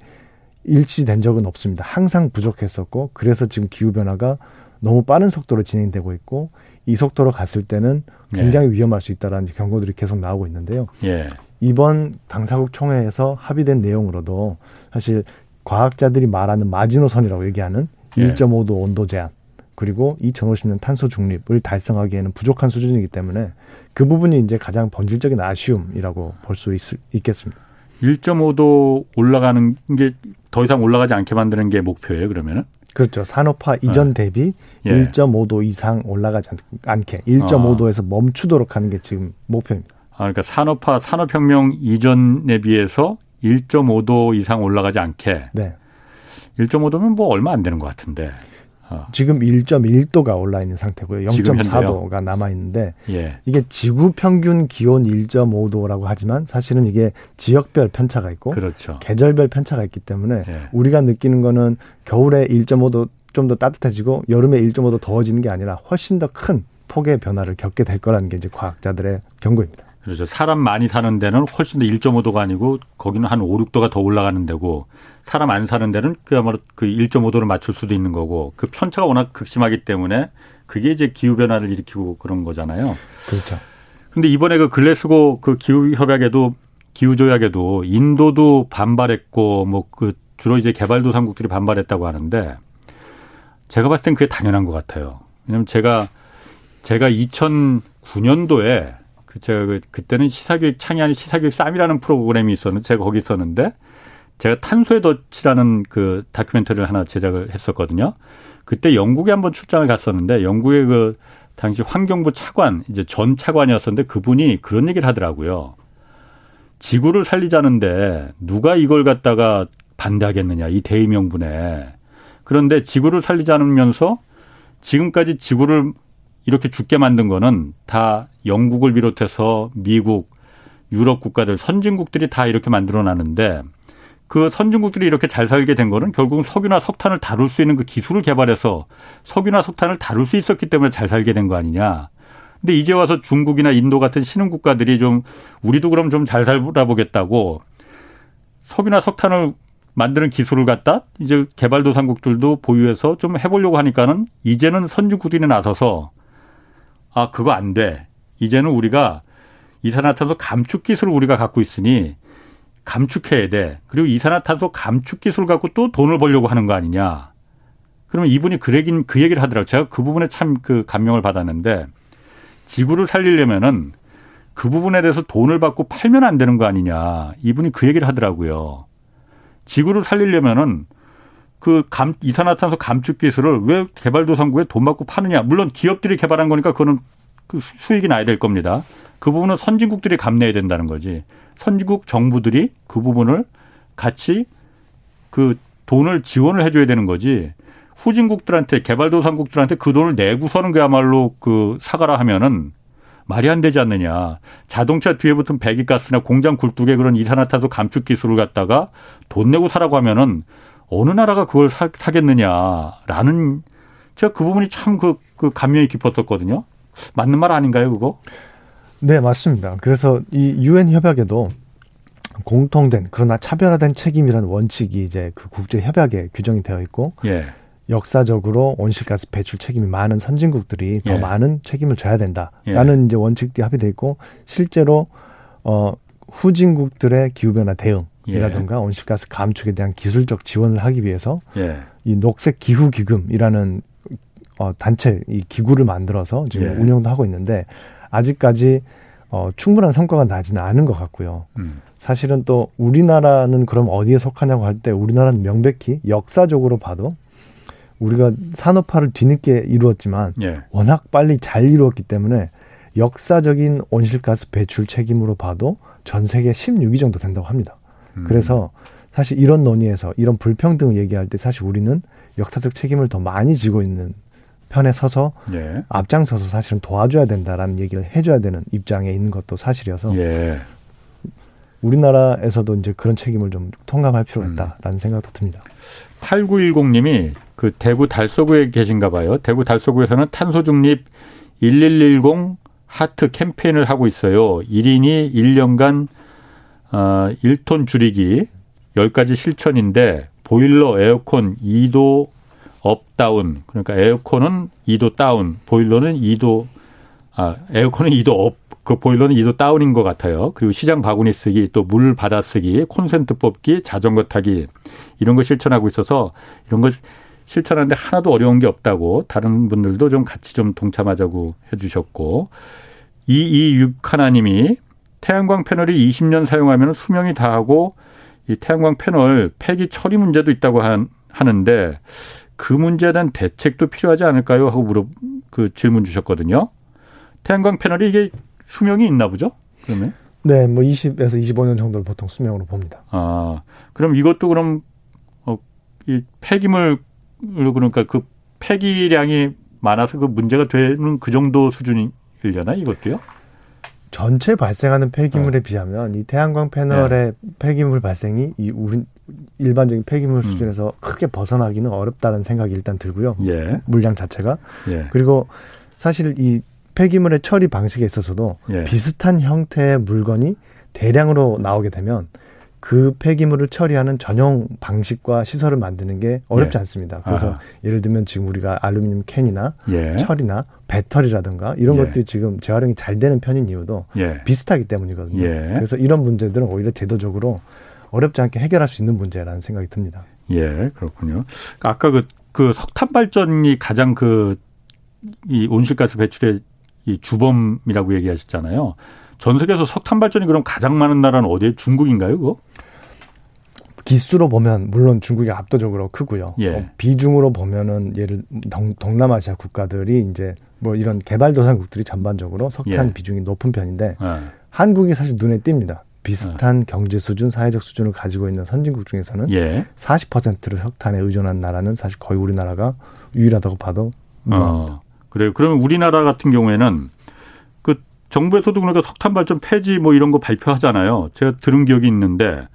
일치된 적은 없습니다. 항상 부족했었고 그래서 지금 기후 변화가 너무 빠른 속도로 진행되고 있고 이 속도로 갔을 때는 굉장히 예. 위험할 수 있다라는 경고들이 계속 나오고 있는데요. 예. 이번 당사국 총회에서 합의된 내용으로도 사실 과학자들이 말하는 마지노선이라고 얘기하는 예. 1.5도 온도 제한 그리고 2050년 탄소 중립을 달성하기에는 부족한 수준이기 때문에 그 부분이 이제 가장 본질적인 아쉬움이라고 볼 수 있겠습니다. 1.5도 올라가는 게 더 이상 올라가지 않게 만드는 게 목표예요, 그러면은? 그렇죠. 산업화 이전 네. 대비 예. 1.5도 이상 올라가지 않게 1.5도에서 아. 멈추도록 하는 게 지금 목표입니다. 아, 그러니까 산업화 산업혁명 이전에 비해서 1.5도 이상 올라가지 않게. 네. 1.5도면 뭐 얼마 안 되는 것 같은데. 어. 지금 1.1도가 올라 있는 상태고요. 0.4도가 남아 있는데 예. 이게 지구 평균 기온 1.5도라고 하지만 사실은 이게 지역별 편차가 있고 그렇죠. 계절별 편차가 있기 때문에 예. 우리가 느끼는 거는 겨울에 1.5도 좀 더 따뜻해지고 여름에 1.5도 더워지는 게 아니라 훨씬 더 큰 폭의 변화를 겪게 될 거라는 게 이제 과학자들의 경고입니다. 그렇죠. 사람 많이 사는 데는 훨씬 더 1.5도가 아니고 거기는 한 5, 6도가 더 올라가는 데고 사람 안 사는 데는 그야말로 그 1.5도를 맞출 수도 있는 거고 그 편차가 워낙 극심하기 때문에 그게 이제 기후 변화를 일으키고 그런 거잖아요. 그렇죠. 근데 이번에 그 글래스고 그 기후 협약에도 기후 조약에도 인도도 반발했고 뭐 그 주로 이제 개발도상국들이 반발했다고 하는데 제가 봤을 땐 그게 당연한 것 같아요. 왜냐면 제가 제가 2009년도에 그 제가 그 그때는 시사교육 창의하는 시사교육 쌈이라는 프로그램이 있었는데 제가 거기 있었는데 제가 탄소의 덫이라는 그 다큐멘터리를 하나 제작을 했었거든요. 그때 영국에 한번 출장을 갔었는데 영국의 그 당시 환경부 차관 이제 전 차관이었었는데 그분이 그런 얘기를 하더라고요. 지구를 살리자는데 누가 이걸 갖다가 반대하겠느냐 이 대의 명분에 그런데 지구를 살리지 않으면서 지금까지 지구를 이렇게 죽게 만든 거는 다 영국을 비롯해서 미국, 유럽 국가들, 선진국들이 다 이렇게 만들어 놨는데 그 선진국들이 이렇게 잘 살게 된 거는 결국은 석유나 석탄을 다룰 수 있는 그 기술을 개발해서 석유나 석탄을 다룰 수 있었기 때문에 잘 살게 된 거 아니냐. 근데 이제 와서 중국이나 인도 같은 신흥 국가들이 좀 우리도 그럼 좀 잘 살아보겠다고 석유나 석탄을 만드는 기술을 갖다 이제 개발도상국들도 보유해서 좀 해보려고 하니까는 이제는 선진국들이 나서서 아 그거 안 돼. 이제는 우리가 이산화탄소 감축 기술을 우리가 갖고 있으니 감축해야 돼. 그리고 이산화탄소 감축 기술을 갖고 또 돈을 벌려고 하는 거 아니냐. 그러면 이분이 그 얘기는 그 얘기를 하더라고요. 제가 그 부분에 참 그 감명을 받았는데 지구를 살리려면은 그 부분에 대해서 돈을 받고 팔면 안 되는 거 아니냐. 이분이 그 얘기를 하더라고요. 지구를 살리려면은 그 감, 이산화탄소 감축 기술을 왜 개발도상국에 돈 받고 파느냐. 물론 기업들이 개발한 거니까 그거는 그 수익이 나야 될 겁니다. 그 부분은 선진국들이 감내해야 된다는 거지. 선진국 정부들이 그 부분을 같이 그 돈을 지원을 해줘야 되는 거지. 후진국들한테 개발도상국들한테 그 돈을 내고서는 그야말로 그 사가라 하면은 말이 안 되지 않느냐. 자동차 뒤에 붙은 배기가스나 공장 굴뚝에 그런 이산화탄소 감축 기술을 갖다가 돈 내고 사라고 하면은 어느 나라가 그걸 사, 사겠느냐라는 제가 그 부분이 참그 그 감명이 깊었었거든요. 맞는 말 아닌가요, 그거? 네, 맞습니다. 그래서 이 유엔 협약에도 공통된 그러나 차별화된 책임이라는 원칙이 이제 그 국제 협약에 규정이 되어 있고 예. 역사적으로 온실가스 배출 책임이 많은 선진국들이 더 예. 많은 책임을 져야 된다라는 예. 이제 원칙들이 합의돼 있고 실제로 어 후진국들의 기후 변화 대응 이라든가 예. 온실가스 감축에 대한 기술적 지원을 하기 위해서 예. 이 녹색 기후 기금이라는 어 단체 이 기구를 만들어서 지금 예. 운영도 하고 있는데 아직까지 어 충분한 성과가 나지는 않은 것 같고요. 음. 사실은 또 우리나라는 그럼 어디에 속하냐고 할 때 우리나라는 명백히 역사적으로 봐도 우리가 산업화를 뒤늦게 이루었지만 예. 워낙 빨리 잘 이루었기 때문에 역사적인 온실가스 배출 책임으로 봐도 전 세계 16위 정도 된다고 합니다. 음. 그래서 사실 이런 논의에서 이런 불평등을 얘기할 때 사실 우리는 역사적 책임을 더 많이 지고 있는 편에 서서 예. 앞장서서 사실은 도와줘야 된다라는 얘기를 해줘야 되는 입장에 있는 것도 사실이어서 예. 우리나라에서도 이제 그런 책임을 좀 통감할 필요가 음. 있다라는 음. 생각도 듭니다. 8910님이 그 대구 달서구에 계신가 봐요. 대구 달서구에서는 탄소 중립 1110 하트 캠페인을 하고 있어요. 1인이 1년간 어 1톤 줄이기 10가지 실천인데 보일러, 에어컨 2도 up 다운 그러니까 에어컨은 2도 다운, 보일러는 2도 아 에어컨은 2도 up, 그 보일러는 2도 다운인 것 같아요. 그리고 시장 바구니 쓰기, 또 물 받아 쓰기, 콘센트 뽑기, 자전거 타기 이런 거 실천하고 있어서 이런 거 실천하는데 하나도 어려운 게 없다고 다른 분들도 좀 같이 좀 동참하자고 해주셨고 이이육 하나님이 태양광 패널이 20년 사용하면 수명이 다하고 이 태양광 패널 폐기 처리 문제도 있다고 한, 하는데 그 문제에 대한 대책도 필요하지 않을까요? 하고 물어 그 질문 주셨거든요. 태양광 패널이 이게 수명이 있나 보죠? 그러면? 네, 뭐 20에서 25년 정도를 보통 수명으로 봅니다. 아, 그럼 이것도 그럼 어, 이 폐기물 그러니까 그 폐기량이 많아서 그 문제가 되는 그 정도 수준이려나 이것도요? 전체 발생하는 폐기물에 네. 비하면 이 태양광 패널의 네. 폐기물 발생이 이 우리 일반적인 폐기물 음. 수준에서 음. 크게 벗어나기는 어렵다는 생각이 일단 들고요. 예. 물량 자체가 예. 그리고 사실 이 폐기물의 처리 방식에 있어서도 예. 비슷한 형태의 물건이 대량으로 나오게 되면 그 폐기물을 처리하는 전용 방식과 시설을 만드는 게 어렵지 예. 않습니다. 그래서 아. 예를 들면 지금 우리가 알루미늄 캔이나 예. 철이나 배터리라든가 이런 예. 것들이 지금 재활용이 잘 되는 편인 이유도 예. 비슷하기 때문이거든요. 예. 그래서 이런 문제들은 오히려 제도적으로 어렵지 않게 해결할 수 있는 문제라는 생각이 듭니다. 예, 그렇군요. 아까 그, 그 석탄 발전이 가장 그, 이 온실가스 배출의 이 주범이라고 얘기하셨잖아요. 전 세계에서 석탄 발전이 그럼 가장 많은 나라는 어디에 중국인가요, 그거? 기수로 보면 물론 중국이 압도적으로 크고요. 예. 어, 비중으로 보면은 예를 동, 동남아시아 국가들이 이제 뭐 이런 개발도상국들이 전반적으로 석탄 예. 비중이 높은 편인데 예. 한국이 사실 눈에 띄입니다. 비슷한 예. 경제 수준, 사회적 수준을 가지고 있는 선진국 중에서는 40%를 예. 석탄에 의존한 나라는 사실 거의 우리나라가 유일하다고 봐도 뭐 그래요. 그러면 우리나라 같은 경우에는 그 정부에서도 그러니까 석탄 발전 폐지 뭐 이런 거 발표하잖아요. 제가 들은 기억이 있는데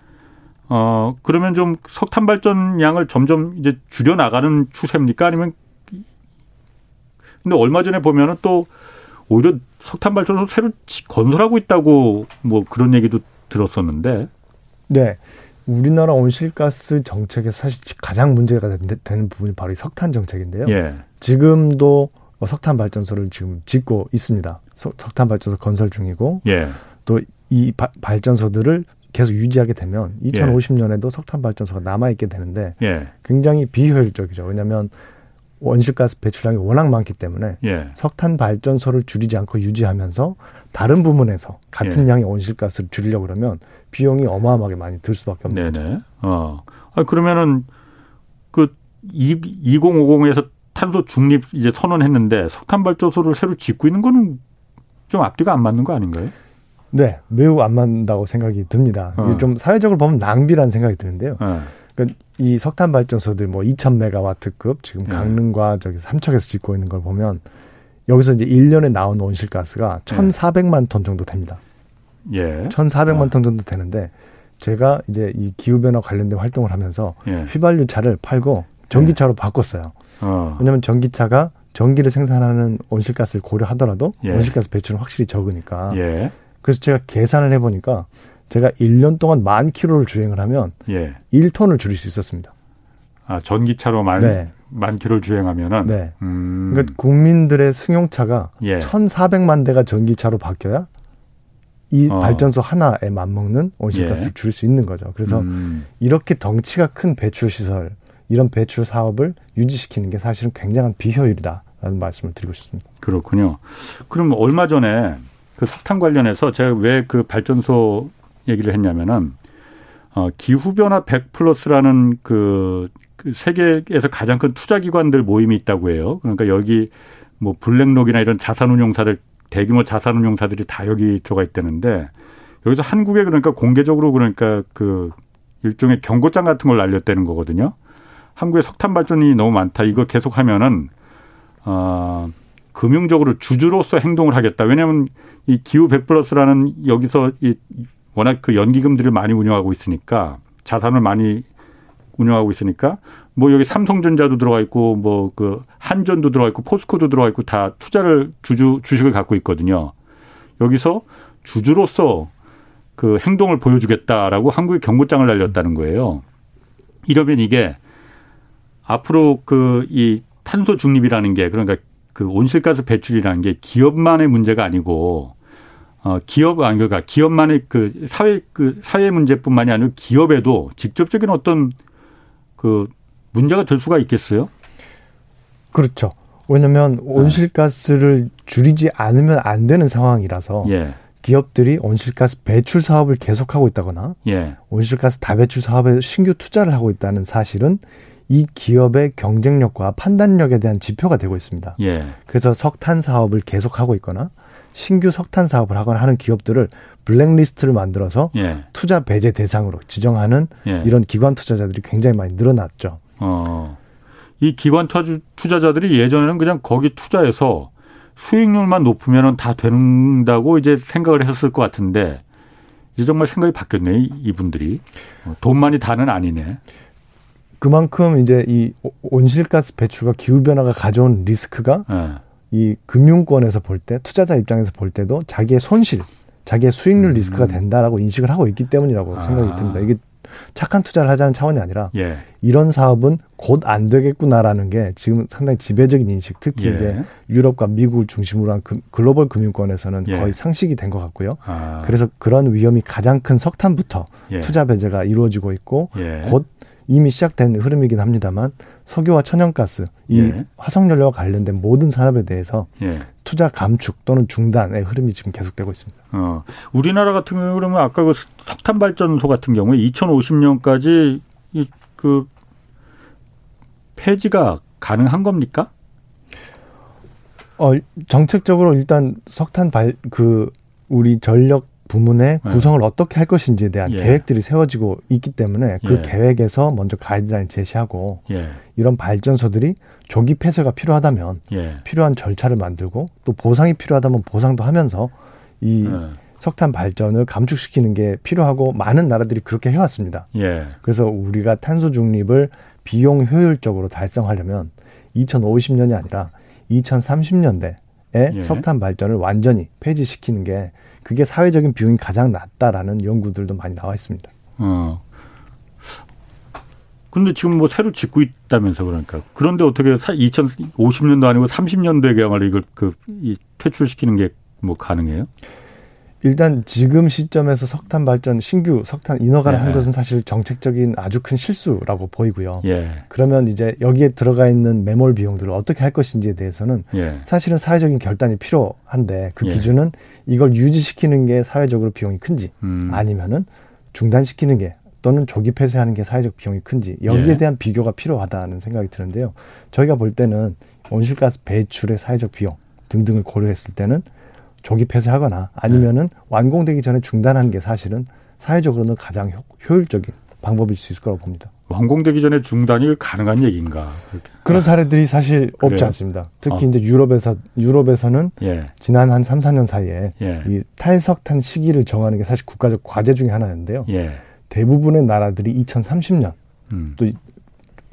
어 그러면 좀 석탄 발전 양을 점점 이제 줄여 나가는 추세입니까? 아니면 근데 얼마 전에 보면은 또 오히려 석탄 발전소 새로 건설하고 있다고 뭐 그런 얘기도 들었었는데. 네. 우리나라 온실가스 정책에서 사실 가장 문제가 되는 부분이 바로 이 석탄 정책인데요. 예. 지금도 석탄 발전소를 지금 짓고 있습니다. 석탄 발전소 건설 중이고 예. 또이 발전소들을 계속 유지하게 되면 2050년에도 예. 석탄 발전소가 남아 있게 되는데 예. 굉장히 비효율적이죠. 왜냐하면 원실가스 배출량이 워낙 많기 때문에 예. 석탄 발전소를 줄이지 않고 유지하면서 다른 부문에서 같은 예. 양의 온실가스를 줄이려고 그러면 비용이 어마어마하게 많이 들 수밖에 없는 네네. 거죠. 어. 아, 그러면은 그 2050에서 탄소 중립 이제 선언했는데 석탄 발전소를 새로 짓고 있는 거는 좀 앞뒤가 안 맞는 거 아닌가요? 네, 매우 안 맞는다고 생각이 듭니다. 어. 좀 사회적으로 보면 낭비라는 생각이 드는데요. 어. 그러니까 이 석탄 발전소들 뭐 2,000메가와트급 지금 예. 강릉과 저기 삼척에서 짓고 있는 걸 보면 여기서 이제 1년에 나온 온실가스가 예. 1,400만 톤 정도 됩니다. 예. 1,400만 아. 톤 정도 되는데 제가 이제 이 기후 변화 관련된 활동을 하면서 예. 휘발유 차를 팔고 전기차로 예. 바꿨어요. 어. 왜냐하면 전기차가 전기를 생산하는 온실가스를 고려하더라도 예. 온실가스 배출은 확실히 적으니까. 예. 그래서 제가 계산을 해보니까 제가 1년 동안 만 킬로를 주행을 하면 예. 1톤을 줄일 수 있었습니다. 아, 전기차로 만, 네. 만 킬로를 주행하면은? 네. 음. 그러니까 국민들의 승용차가 예. 1,400만 대가 전기차로 바뀌어야 이 어. 발전소 하나에 맞먹는 온실가스를 예. 줄일 수 있는 거죠. 그래서 음. 이렇게 덩치가 큰 배출 시설, 이런 배출 사업을 유지시키는 게 사실은 굉장한 비효율이다라는 말씀을 드리고 싶습니다. 그렇군요. 그럼 얼마 전에 그 석탄 관련해서 제가 왜 그 발전소 얘기를 했냐면은 어, 기후변화 100 플러스라는 그, 그 세계에서 가장 큰 투자 기관들 모임이 있다고 해요. 그러니까 여기 뭐 블랙록이나 이런 자산운용사들 대규모 자산운용사들이 다 여기 들어가 있다는데 여기서 한국에 그러니까 공개적으로 그러니까 그 일종의 경고장 같은 걸 날렸다는 거거든요. 한국에 석탄 발전이 너무 많다. 이거 계속하면은 어 금융적으로 주주로서 행동을 하겠다. 왜냐하면 이 기후 100 플러스라는 여기서 이 워낙 그 연기금들을 많이 운영하고 있으니까 자산을 많이 운영하고 있으니까 뭐 여기 삼성전자도 들어가 있고 뭐 그 한전도 들어가 있고 포스코도 들어가 있고 다 투자를 주주 주식을 갖고 있거든요. 여기서 주주로서 그 행동을 보여주겠다라고 한국에 경고장을 날렸다는 거예요. 이러면 이게 앞으로 그 이 탄소 중립이라는 게 그러니까 그 온실가스 배출이라는 게 기업만의 문제가 아니고 어, 기업, 아니, 그러니까 기업만의 그 사회, 그 사회 문제뿐만이 아니고 기업에도 직접적인 어떤 그 문제가 될 수가 있겠어요? 그렇죠. 왜냐하면 네. 온실가스를 줄이지 않으면 안 되는 상황이라서 예. 기업들이 온실가스 배출 사업을 계속하고 있다거나 예. 온실가스 다배출 사업에 신규 투자를 하고 있다는 사실은 이 기업의 경쟁력과 판단력에 대한 지표가 되고 있습니다. 예. 그래서 석탄 사업을 계속하고 있거나 신규 석탄 사업을 하거나 하는 기업들을 블랙리스트를 만들어서 예. 투자 배제 대상으로 지정하는 예. 이런 기관 투자자들이 굉장히 많이 늘어났죠. 어. 이 기관 투자자들이 예전에는 그냥 거기 투자해서 수익률만 높으면 다 된다고 이제 생각을 했을 것 같은데 이제 정말 생각이 바뀌었네 이분들이 어, 돈만이 다는 아니네. 그만큼 이제 이 온실가스 배출과 기후 변화가 가져온 리스크가 네. 이 금융권에서 볼 때 투자자 입장에서 볼 때도 자기의 손실, 자기의 수익률 음. 리스크가 된다라고 인식을 하고 있기 때문이라고 아. 생각이 듭니다. 이게 착한 투자를 하자는 차원이 아니라 예. 이런 사업은 곧 안 되겠구나라는 게 지금 상당히 지배적인 인식, 특히 예. 이제 유럽과 미국을 중심으로 한 글로벌 금융권에서는 예. 거의 상식이 된 것 같고요. 아. 그래서 그런 위험이 가장 큰 석탄부터 예. 투자 배제가 이루어지고 있고 예. 곧 이미 시작된 흐름이긴 합니다만 석유와 천연가스, 이 예. 화석연료와 관련된 모든 산업에 대해서 예. 투자 감축 또는 중단의 흐름이 지금 계속되고 있습니다. 어, 우리나라 같은 경우 그러면 아까 그 석탄 발전소 같은 경우에 2050년까지 이 그 폐지가 가능한 겁니까? 어, 정책적으로 일단 석탄 발 그 우리 전력 부문의 네. 구성을 어떻게 할 것인지에 대한 예. 계획들이 세워지고 있기 때문에 그 예. 계획에서 먼저 가이드라인 제시하고 예. 이런 발전소들이 조기 폐쇄가 필요하다면 예. 필요한 절차를 만들고 또 보상이 필요하다면 보상도 하면서 이 예. 석탄 발전을 감축시키는 게 필요하고 많은 나라들이 그렇게 해왔습니다. 예. 그래서 우리가 탄소 중립을 비용 효율적으로 달성하려면 2050년이 아니라 2030년대에 석탄 발전을 완전히 폐지시키는 게 그게 사회적인 비용이 가장 낮다라는 연구들도 많이 나와 있습니다. 어. 근데 지금 뭐 새로 짓고 있다면서 그러니까. 그런데 어떻게 2050년도 아니고 30년도에 그야말로 이걸 그, 이 퇴출시키는 게 뭐 가능해요? 일단 지금 시점에서 석탄 발전 신규 석탄 인허가를 예. 한 것은 사실 정책적인 아주 큰 실수라고 보이고요. 예. 그러면 이제 여기에 들어가 있는 매몰 비용들을 어떻게 할 것인지에 대해서는 예. 사실은 사회적인 결단이 필요한데 그 예. 기준은 이걸 유지시키는 게 사회적으로 비용이 큰지 음. 아니면은 중단시키는 게 또는 조기 폐쇄하는 게 사회적 비용이 큰지 여기에 예. 대한 비교가 필요하다는 생각이 드는데요. 저희가 볼 때는 온실가스 배출의 사회적 비용 등등을 고려했을 때는 조기 폐쇄하거나 아니면은 네. 완공되기 전에 중단하는 게 사실은 사회적으로는 가장 효율적인 방법일 수 있을 거라고 봅니다. 완공되기 전에 중단이 가능한 얘기인가? 그렇게. 그런 사례들이 사실 그래요? 없지 않습니다. 특히 어. 이제 유럽에서 유럽에서는 예. 지난 한 3, 4년 사이에 예. 이 탈석탄 시기를 정하는 게 사실 국가적 과제 중의 하나인데요. 예. 대부분의 나라들이 2030년 음. 또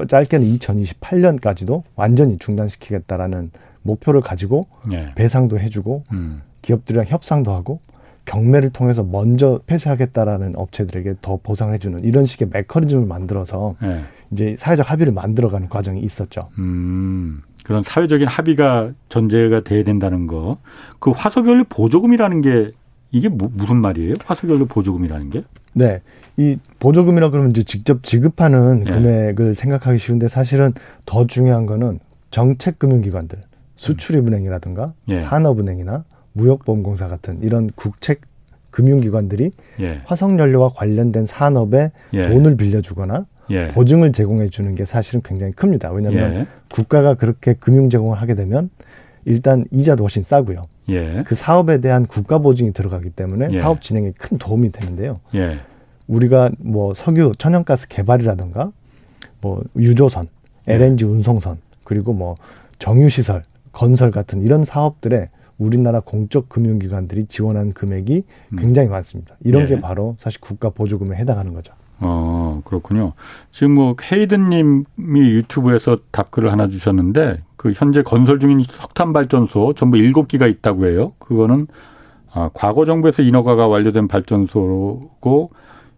짧게는 2028년까지도 완전히 중단시키겠다라는 목표를 가지고 예. 배상도 해주고 음. 기업들이랑 협상도 하고 경매를 통해서 먼저 폐쇄하겠다라는 업체들에게 더 보상을 해주는 이런 식의 메커니즘을 만들어서 네. 이제 사회적 합의를 만들어가는 과정이 있었죠. 음, 그런 사회적인 합의가 전제가 돼야 된다는 거. 그 화석연료 보조금이라는 게 이게 무, 무슨 말이에요? 화석연료 보조금이라는 게? 네. 이 보조금이라 그러면 이제 직접 지급하는 네. 금액을 생각하기 쉬운데 사실은 더 중요한 거는 정책 금융기관들, 수출입은행이라든가 예. 산업은행이나 무역보험공사 같은 이런 국책 금융기관들이 예. 화석연료와 관련된 산업에 예. 돈을 빌려주거나 예. 보증을 제공해 주는 게 사실은 굉장히 큽니다. 왜냐하면 예. 국가가 그렇게 금융 제공을 하게 되면 일단 이자도 훨씬 싸고요. 예. 그 사업에 대한 국가 보증이 들어가기 때문에 예. 사업 진행에 큰 도움이 되는데요. 우리가 뭐 석유 천연가스 개발이라든가 뭐 유조선, LNG 운송선 그리고 뭐 정유시설 건설 같은 이런 사업들에 우리나라 공적 금융기관들이 지원한 금액이 음. 굉장히 많습니다. 이런 예. 게 바로 사실 국가 보조금에 해당하는 거죠. 어, 그렇군요. 지금 뭐 헤이든 님이 유튜브에서 답글을 하나 주셨는데 그 현재 건설 중인 석탄 발전소 전부 일곱 기가 있다고 해요. 그거는 아, 과거 정부에서 인허가가 완료된 발전소고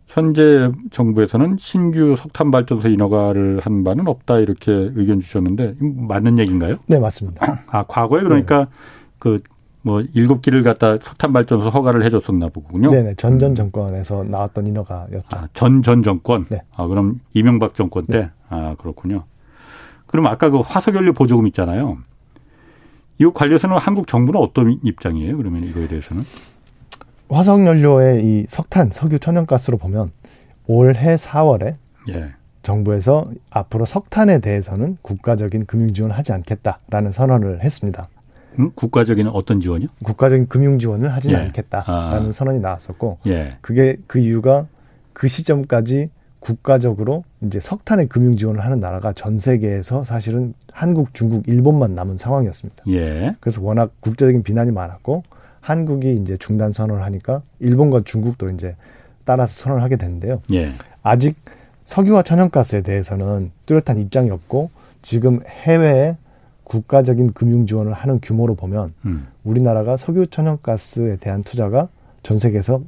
현재 정부에서는 신규 석탄 발전소 인허가를 한 바는 없다 이렇게 의견 주셨는데 맞는 얘기인가요? 네, 맞습니다. 아, 과거에 그러니까 네. 그 뭐 일곱 기를 갖다 석탄 발전소 허가를 해줬었나 보군요. 네네 전전 음. 정권에서 나왔던 인허가였죠. 아, 전전 정권. 네. 아 그럼 이명박 정권 때. 네. 아 그렇군요. 그럼 아까 그 화석연료 보조금 있잖아요. 이거 관련해서는 한국 정부는 어떤 입장이에요? 그러면 이거에 대해서는? 화석연료의 이 석탄, 석유, 천연가스로 보면 올해 4월에 예. 정부에서 앞으로 석탄에 대해서는 국가적인 금융 지원을 하지 않겠다라는 선언을 했습니다. 음? 국가적인 어떤 지원이요? 국가적인 금융 지원을 하지는 예. 않겠다라는 아. 선언이 나왔었고, 예. 그게 그 이유가 그 시점까지 국가적으로 이제 석탄의 금융 지원을 하는 나라가 전 세계에서 사실은 한국, 중국, 일본만 남은 상황이었습니다. 예. 그래서 워낙 국제적인 비난이 많았고 한국이 이제 중단 선언을 하니까 일본과 중국도 이제 따라서 선언을 하게 됐는데요. 예. 아직 석유와 천연가스에 대해서는 뚜렷한 입장이 없고 지금 해외에 국가적인 금융 지원을 하는 규모로 보면 음. 우리나라가 석유 천연가스에 대한 투자가 전 세계에서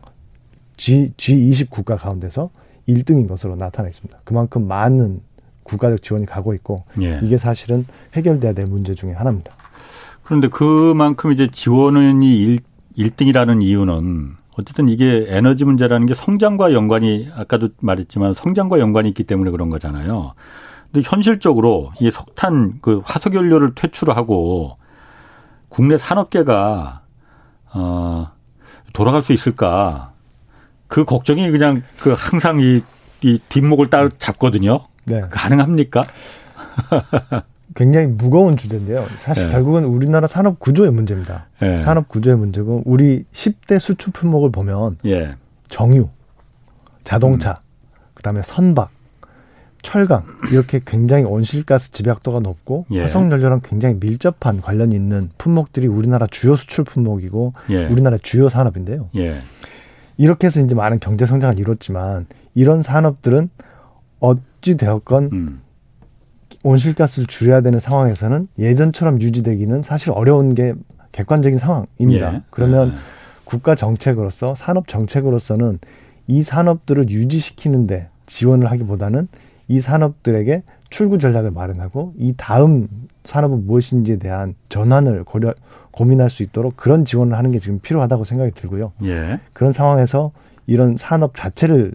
G, G20 국가 가운데서 1등인 것으로 나타나 있습니다. 그만큼 많은 국가적 지원이 가고 있고 예. 이게 사실은 해결돼야 될 문제 중에 하나입니다. 그런데 그만큼 이제 지원이 1, 1등이라는 이유는 어쨌든 이게 에너지 문제라는 게 성장과 연관이 아까도 말했지만 성장과 연관이 있기 때문에 그런 거잖아요. 근데 현실적으로 이 석탄 그 화석 연료를 퇴출하고 국내 산업계가 어 돌아갈 수 있을까? 그 걱정이 그냥 그 항상 이, 이 뒷목을 따 잡거든요. 네. 가능합니까? *laughs* 굉장히 무거운 주제인데요. 사실 네. 결국은 우리나라 산업 구조의 문제입니다. 네. 산업 구조의 문제고 우리 10대 수출 품목을 보면 예. 정유, 자동차, 음. 그다음에 선박, 철강 이렇게 굉장히 온실가스 집약도가 높고 예. 화석연료랑 굉장히 밀접한 관련이 있는 품목들이 우리나라 주요 수출 품목이고 예. 우리나라 주요 산업인데요. 예. 이렇게 해서 이제 많은 경제 성장을 이뤘지만 이런 산업들은 어찌 되었건 음. 온실가스를 줄여야 되는 상황에서는 예전처럼 유지되기는 사실 어려운 게 객관적인 상황입니다. 예. 그러면 예. 국가 정책으로서 산업 정책으로서는 이 산업들을 유지시키는데 지원을 하기보다는 이 산업들에게 출구 전략을 마련하고 이 다음 산업은 무엇인지에 대한 전환을 고려 고민할 수 있도록 그런 지원을 하는 게 지금 필요하다고 생각이 들고요. 예. 그런 상황에서 이런 산업 자체를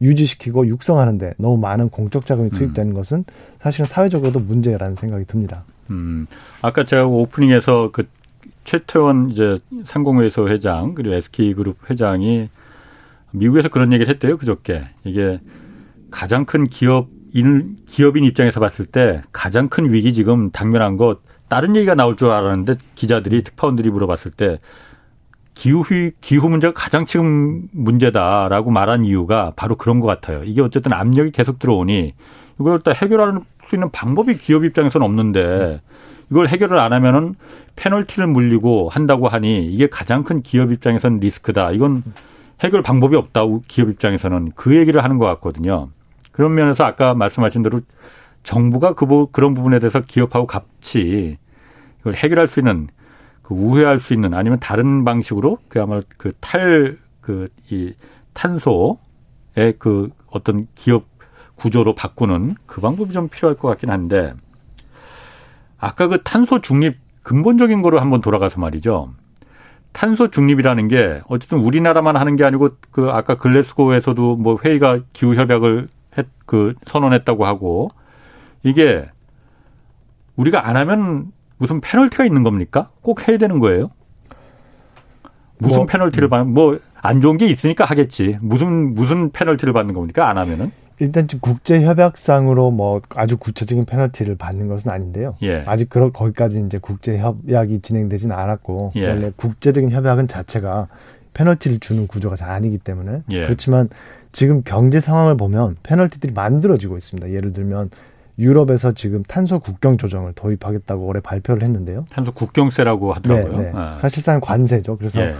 유지시키고 육성하는데 너무 많은 공적 자금이 투입되는 음. 것은 사실은 사회적으로도 문제라는 생각이 듭니다. 음. 아까 제가 오프닝에서 그 최태원 이제 상공회의소 회장 그리고 SK그룹 회장이 미국에서 그런 얘기를 했대요 그저께 이게 가장 큰 기업인 기업인 입장에서 봤을 때 가장 큰 위기 지금 당면한 것 다른 얘기가 나올 줄 알았는데 기자들이 특파원들이 물어봤을 때 기후 기후 문제가 가장 지금 문제다라고 말한 이유가 바로 그런 것 같아요. 이게 어쨌든 압력이 계속 들어오니 이걸 다 해결할 수 있는 방법이 기업 입장에서는 없는데 이걸 해결을 안 하면은 페널티를 물리고 한다고 하니 이게 가장 큰 기업 입장에서는 리스크다. 이건 해결 방법이 없다고 기업 입장에서는 그 얘기를 하는 것 같거든요. 그런 면에서 아까 말씀하신 대로 정부가 그 그런 부분에 대해서 기업하고 같이 이걸 해결할 수 있는 그 우회할 수 있는 아니면 다른 방식으로 그야말로 그 탈 그 이 탄소의 그 어떤 기업 구조로 바꾸는 그 방법이 좀 필요할 것 같긴 한데 아까 그 탄소 중립 근본적인 거로 한번 돌아가서 말이죠. 탄소 중립이라는 게 어쨌든 우리나라만 하는 게 아니고 그 아까 글래스고에서도 뭐 회의가 기후 협약을 했, 그 선언했다고 하고 이게 우리가 안 하면 무슨 페널티가 있는 겁니까? 꼭 해야 되는 거예요? 무슨 뭐, 페널티를 받는 뭐 안 좋은 게 있으니까 하겠지. 무슨 무슨 페널티를 받는 겁니까? 안 하면은? 일단 지금 국제 협약상으로 뭐 아주 구체적인 페널티를 받는 것은 아닌데요. 예. 아직 그런 거기까지 이제 국제 협약이 진행되지는 않았고 예. 원래 국제적인 협약은 자체가 페널티를 주는 구조가 잘 아니기 때문에 예. 그렇지만 지금 경제 상황을 보면 페널티들이 만들어지고 있습니다. 예를 들면 유럽에서 지금 탄소 국경 조정을 도입하겠다고 올해 발표를 했는데요. 탄소 국경세라고 하더라고요. 네, 네. 아. 사실상 관세죠. 그래서 예.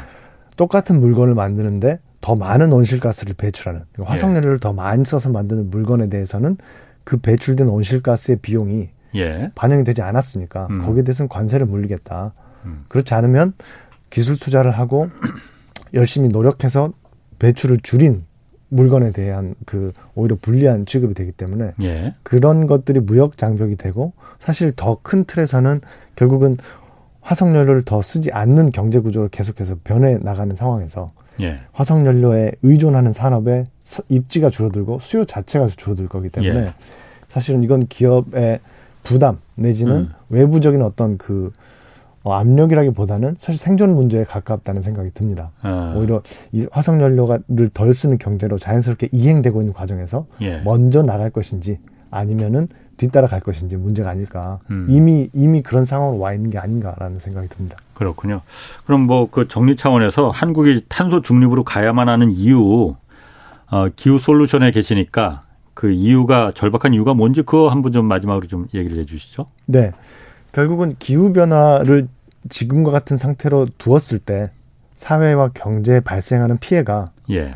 똑같은 물건을 만드는데 더 많은 온실가스를 배출하는 화석연료를 예. 더 많이 써서 만드는 물건에 대해서는 그 배출된 온실가스의 비용이 예. 반영이 되지 않았으니까 음. 거기에 대해서는 관세를 물리겠다. 음. 그렇지 않으면 기술 투자를 하고 열심히 노력해서 배출을 줄인 물건에 대한 그 오히려 불리한 취급이 되기 때문에 예. 그런 것들이 무역 장벽이 되고 사실 더 큰 틀에서는 결국은 화석연료를 더 쓰지 않는 경제 구조를 계속해서 변해 나가는 상황에서 예. 화석연료에 의존하는 산업의 입지가 줄어들고 수요 자체가 줄어들 거기 때문에 예. 사실은 이건 기업의 부담 내지는 음. 외부적인 어떤 그 어, 압력이라기보다는 사실 생존 문제에 가깝다는 생각이 듭니다. 아. 오히려 이 화석 연료를 덜 쓰는 경제로 자연스럽게 이행되고 있는 과정에서 예. 먼저 나갈 것인지 아니면은 뒤따라 갈 것인지 문제가 아닐까. 음. 이미 이미 그런 상황으로 와 있는 게 아닌가라는 생각이 듭니다. 그렇군요. 그럼 뭐 그 정리 차원에서 한국이 탄소 중립으로 가야만 하는 이유, 어, 기후 솔루션에 계시니까 그 이유가 절박한 이유가 뭔지 그거 한번 좀 마지막으로 좀 얘기를 해 주시죠. 네. 결국은 기후 변화를 지금과 같은 상태로 두었을 때 사회와 경제에 발생하는 피해가 예.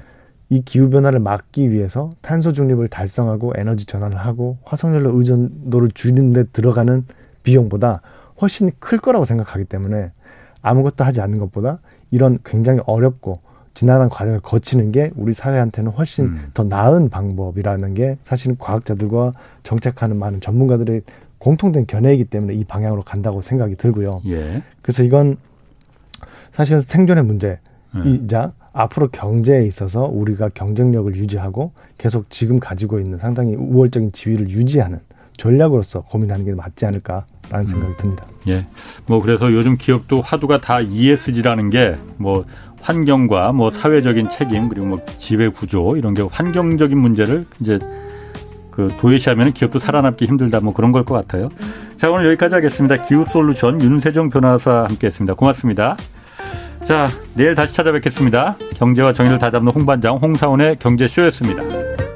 이 기후 변화를 막기 위해서 탄소 중립을 달성하고 에너지 전환을 하고 화석연료 의존도를 줄이는 데 들어가는 비용보다 훨씬 클 거라고 생각하기 때문에 아무것도 하지 않는 것보다 이런 굉장히 어렵고 지난한 과정을 거치는 게 우리 사회한테는 훨씬 음. 더 나은 방법이라는 게 사실은 과학자들과 정책하는 많은 전문가들의 공통된 견해이기 때문에 이 방향으로 간다고 생각이 들고요. 예. 그래서 이건 사실은 생존의 문제이자 음. 앞으로 경제에 있어서 우리가 경쟁력을 유지하고 계속 지금 가지고 있는 상당히 우월적인 지위를 유지하는 전략으로서 고민하는 게 맞지 않을까라는 생각이 음. 듭니다. 예. 뭐 그래서 요즘 기업도 화두가 다 ESG라는 게 뭐 환경과 뭐 사회적인 책임 그리고 뭐 지배 구조 이런 게 환경적인 문제를 이제 그 도외시하면 기업도 살아남기 힘들다 뭐 그런 걸 것 같아요. 자 오늘 여기까지 하겠습니다. 기후솔루션 윤세정 변호사 함께했습니다. 고맙습니다. 자 내일 다시 찾아뵙겠습니다. 경제와 정의를 다잡는 홍반장 홍사원의 경제쇼였습니다.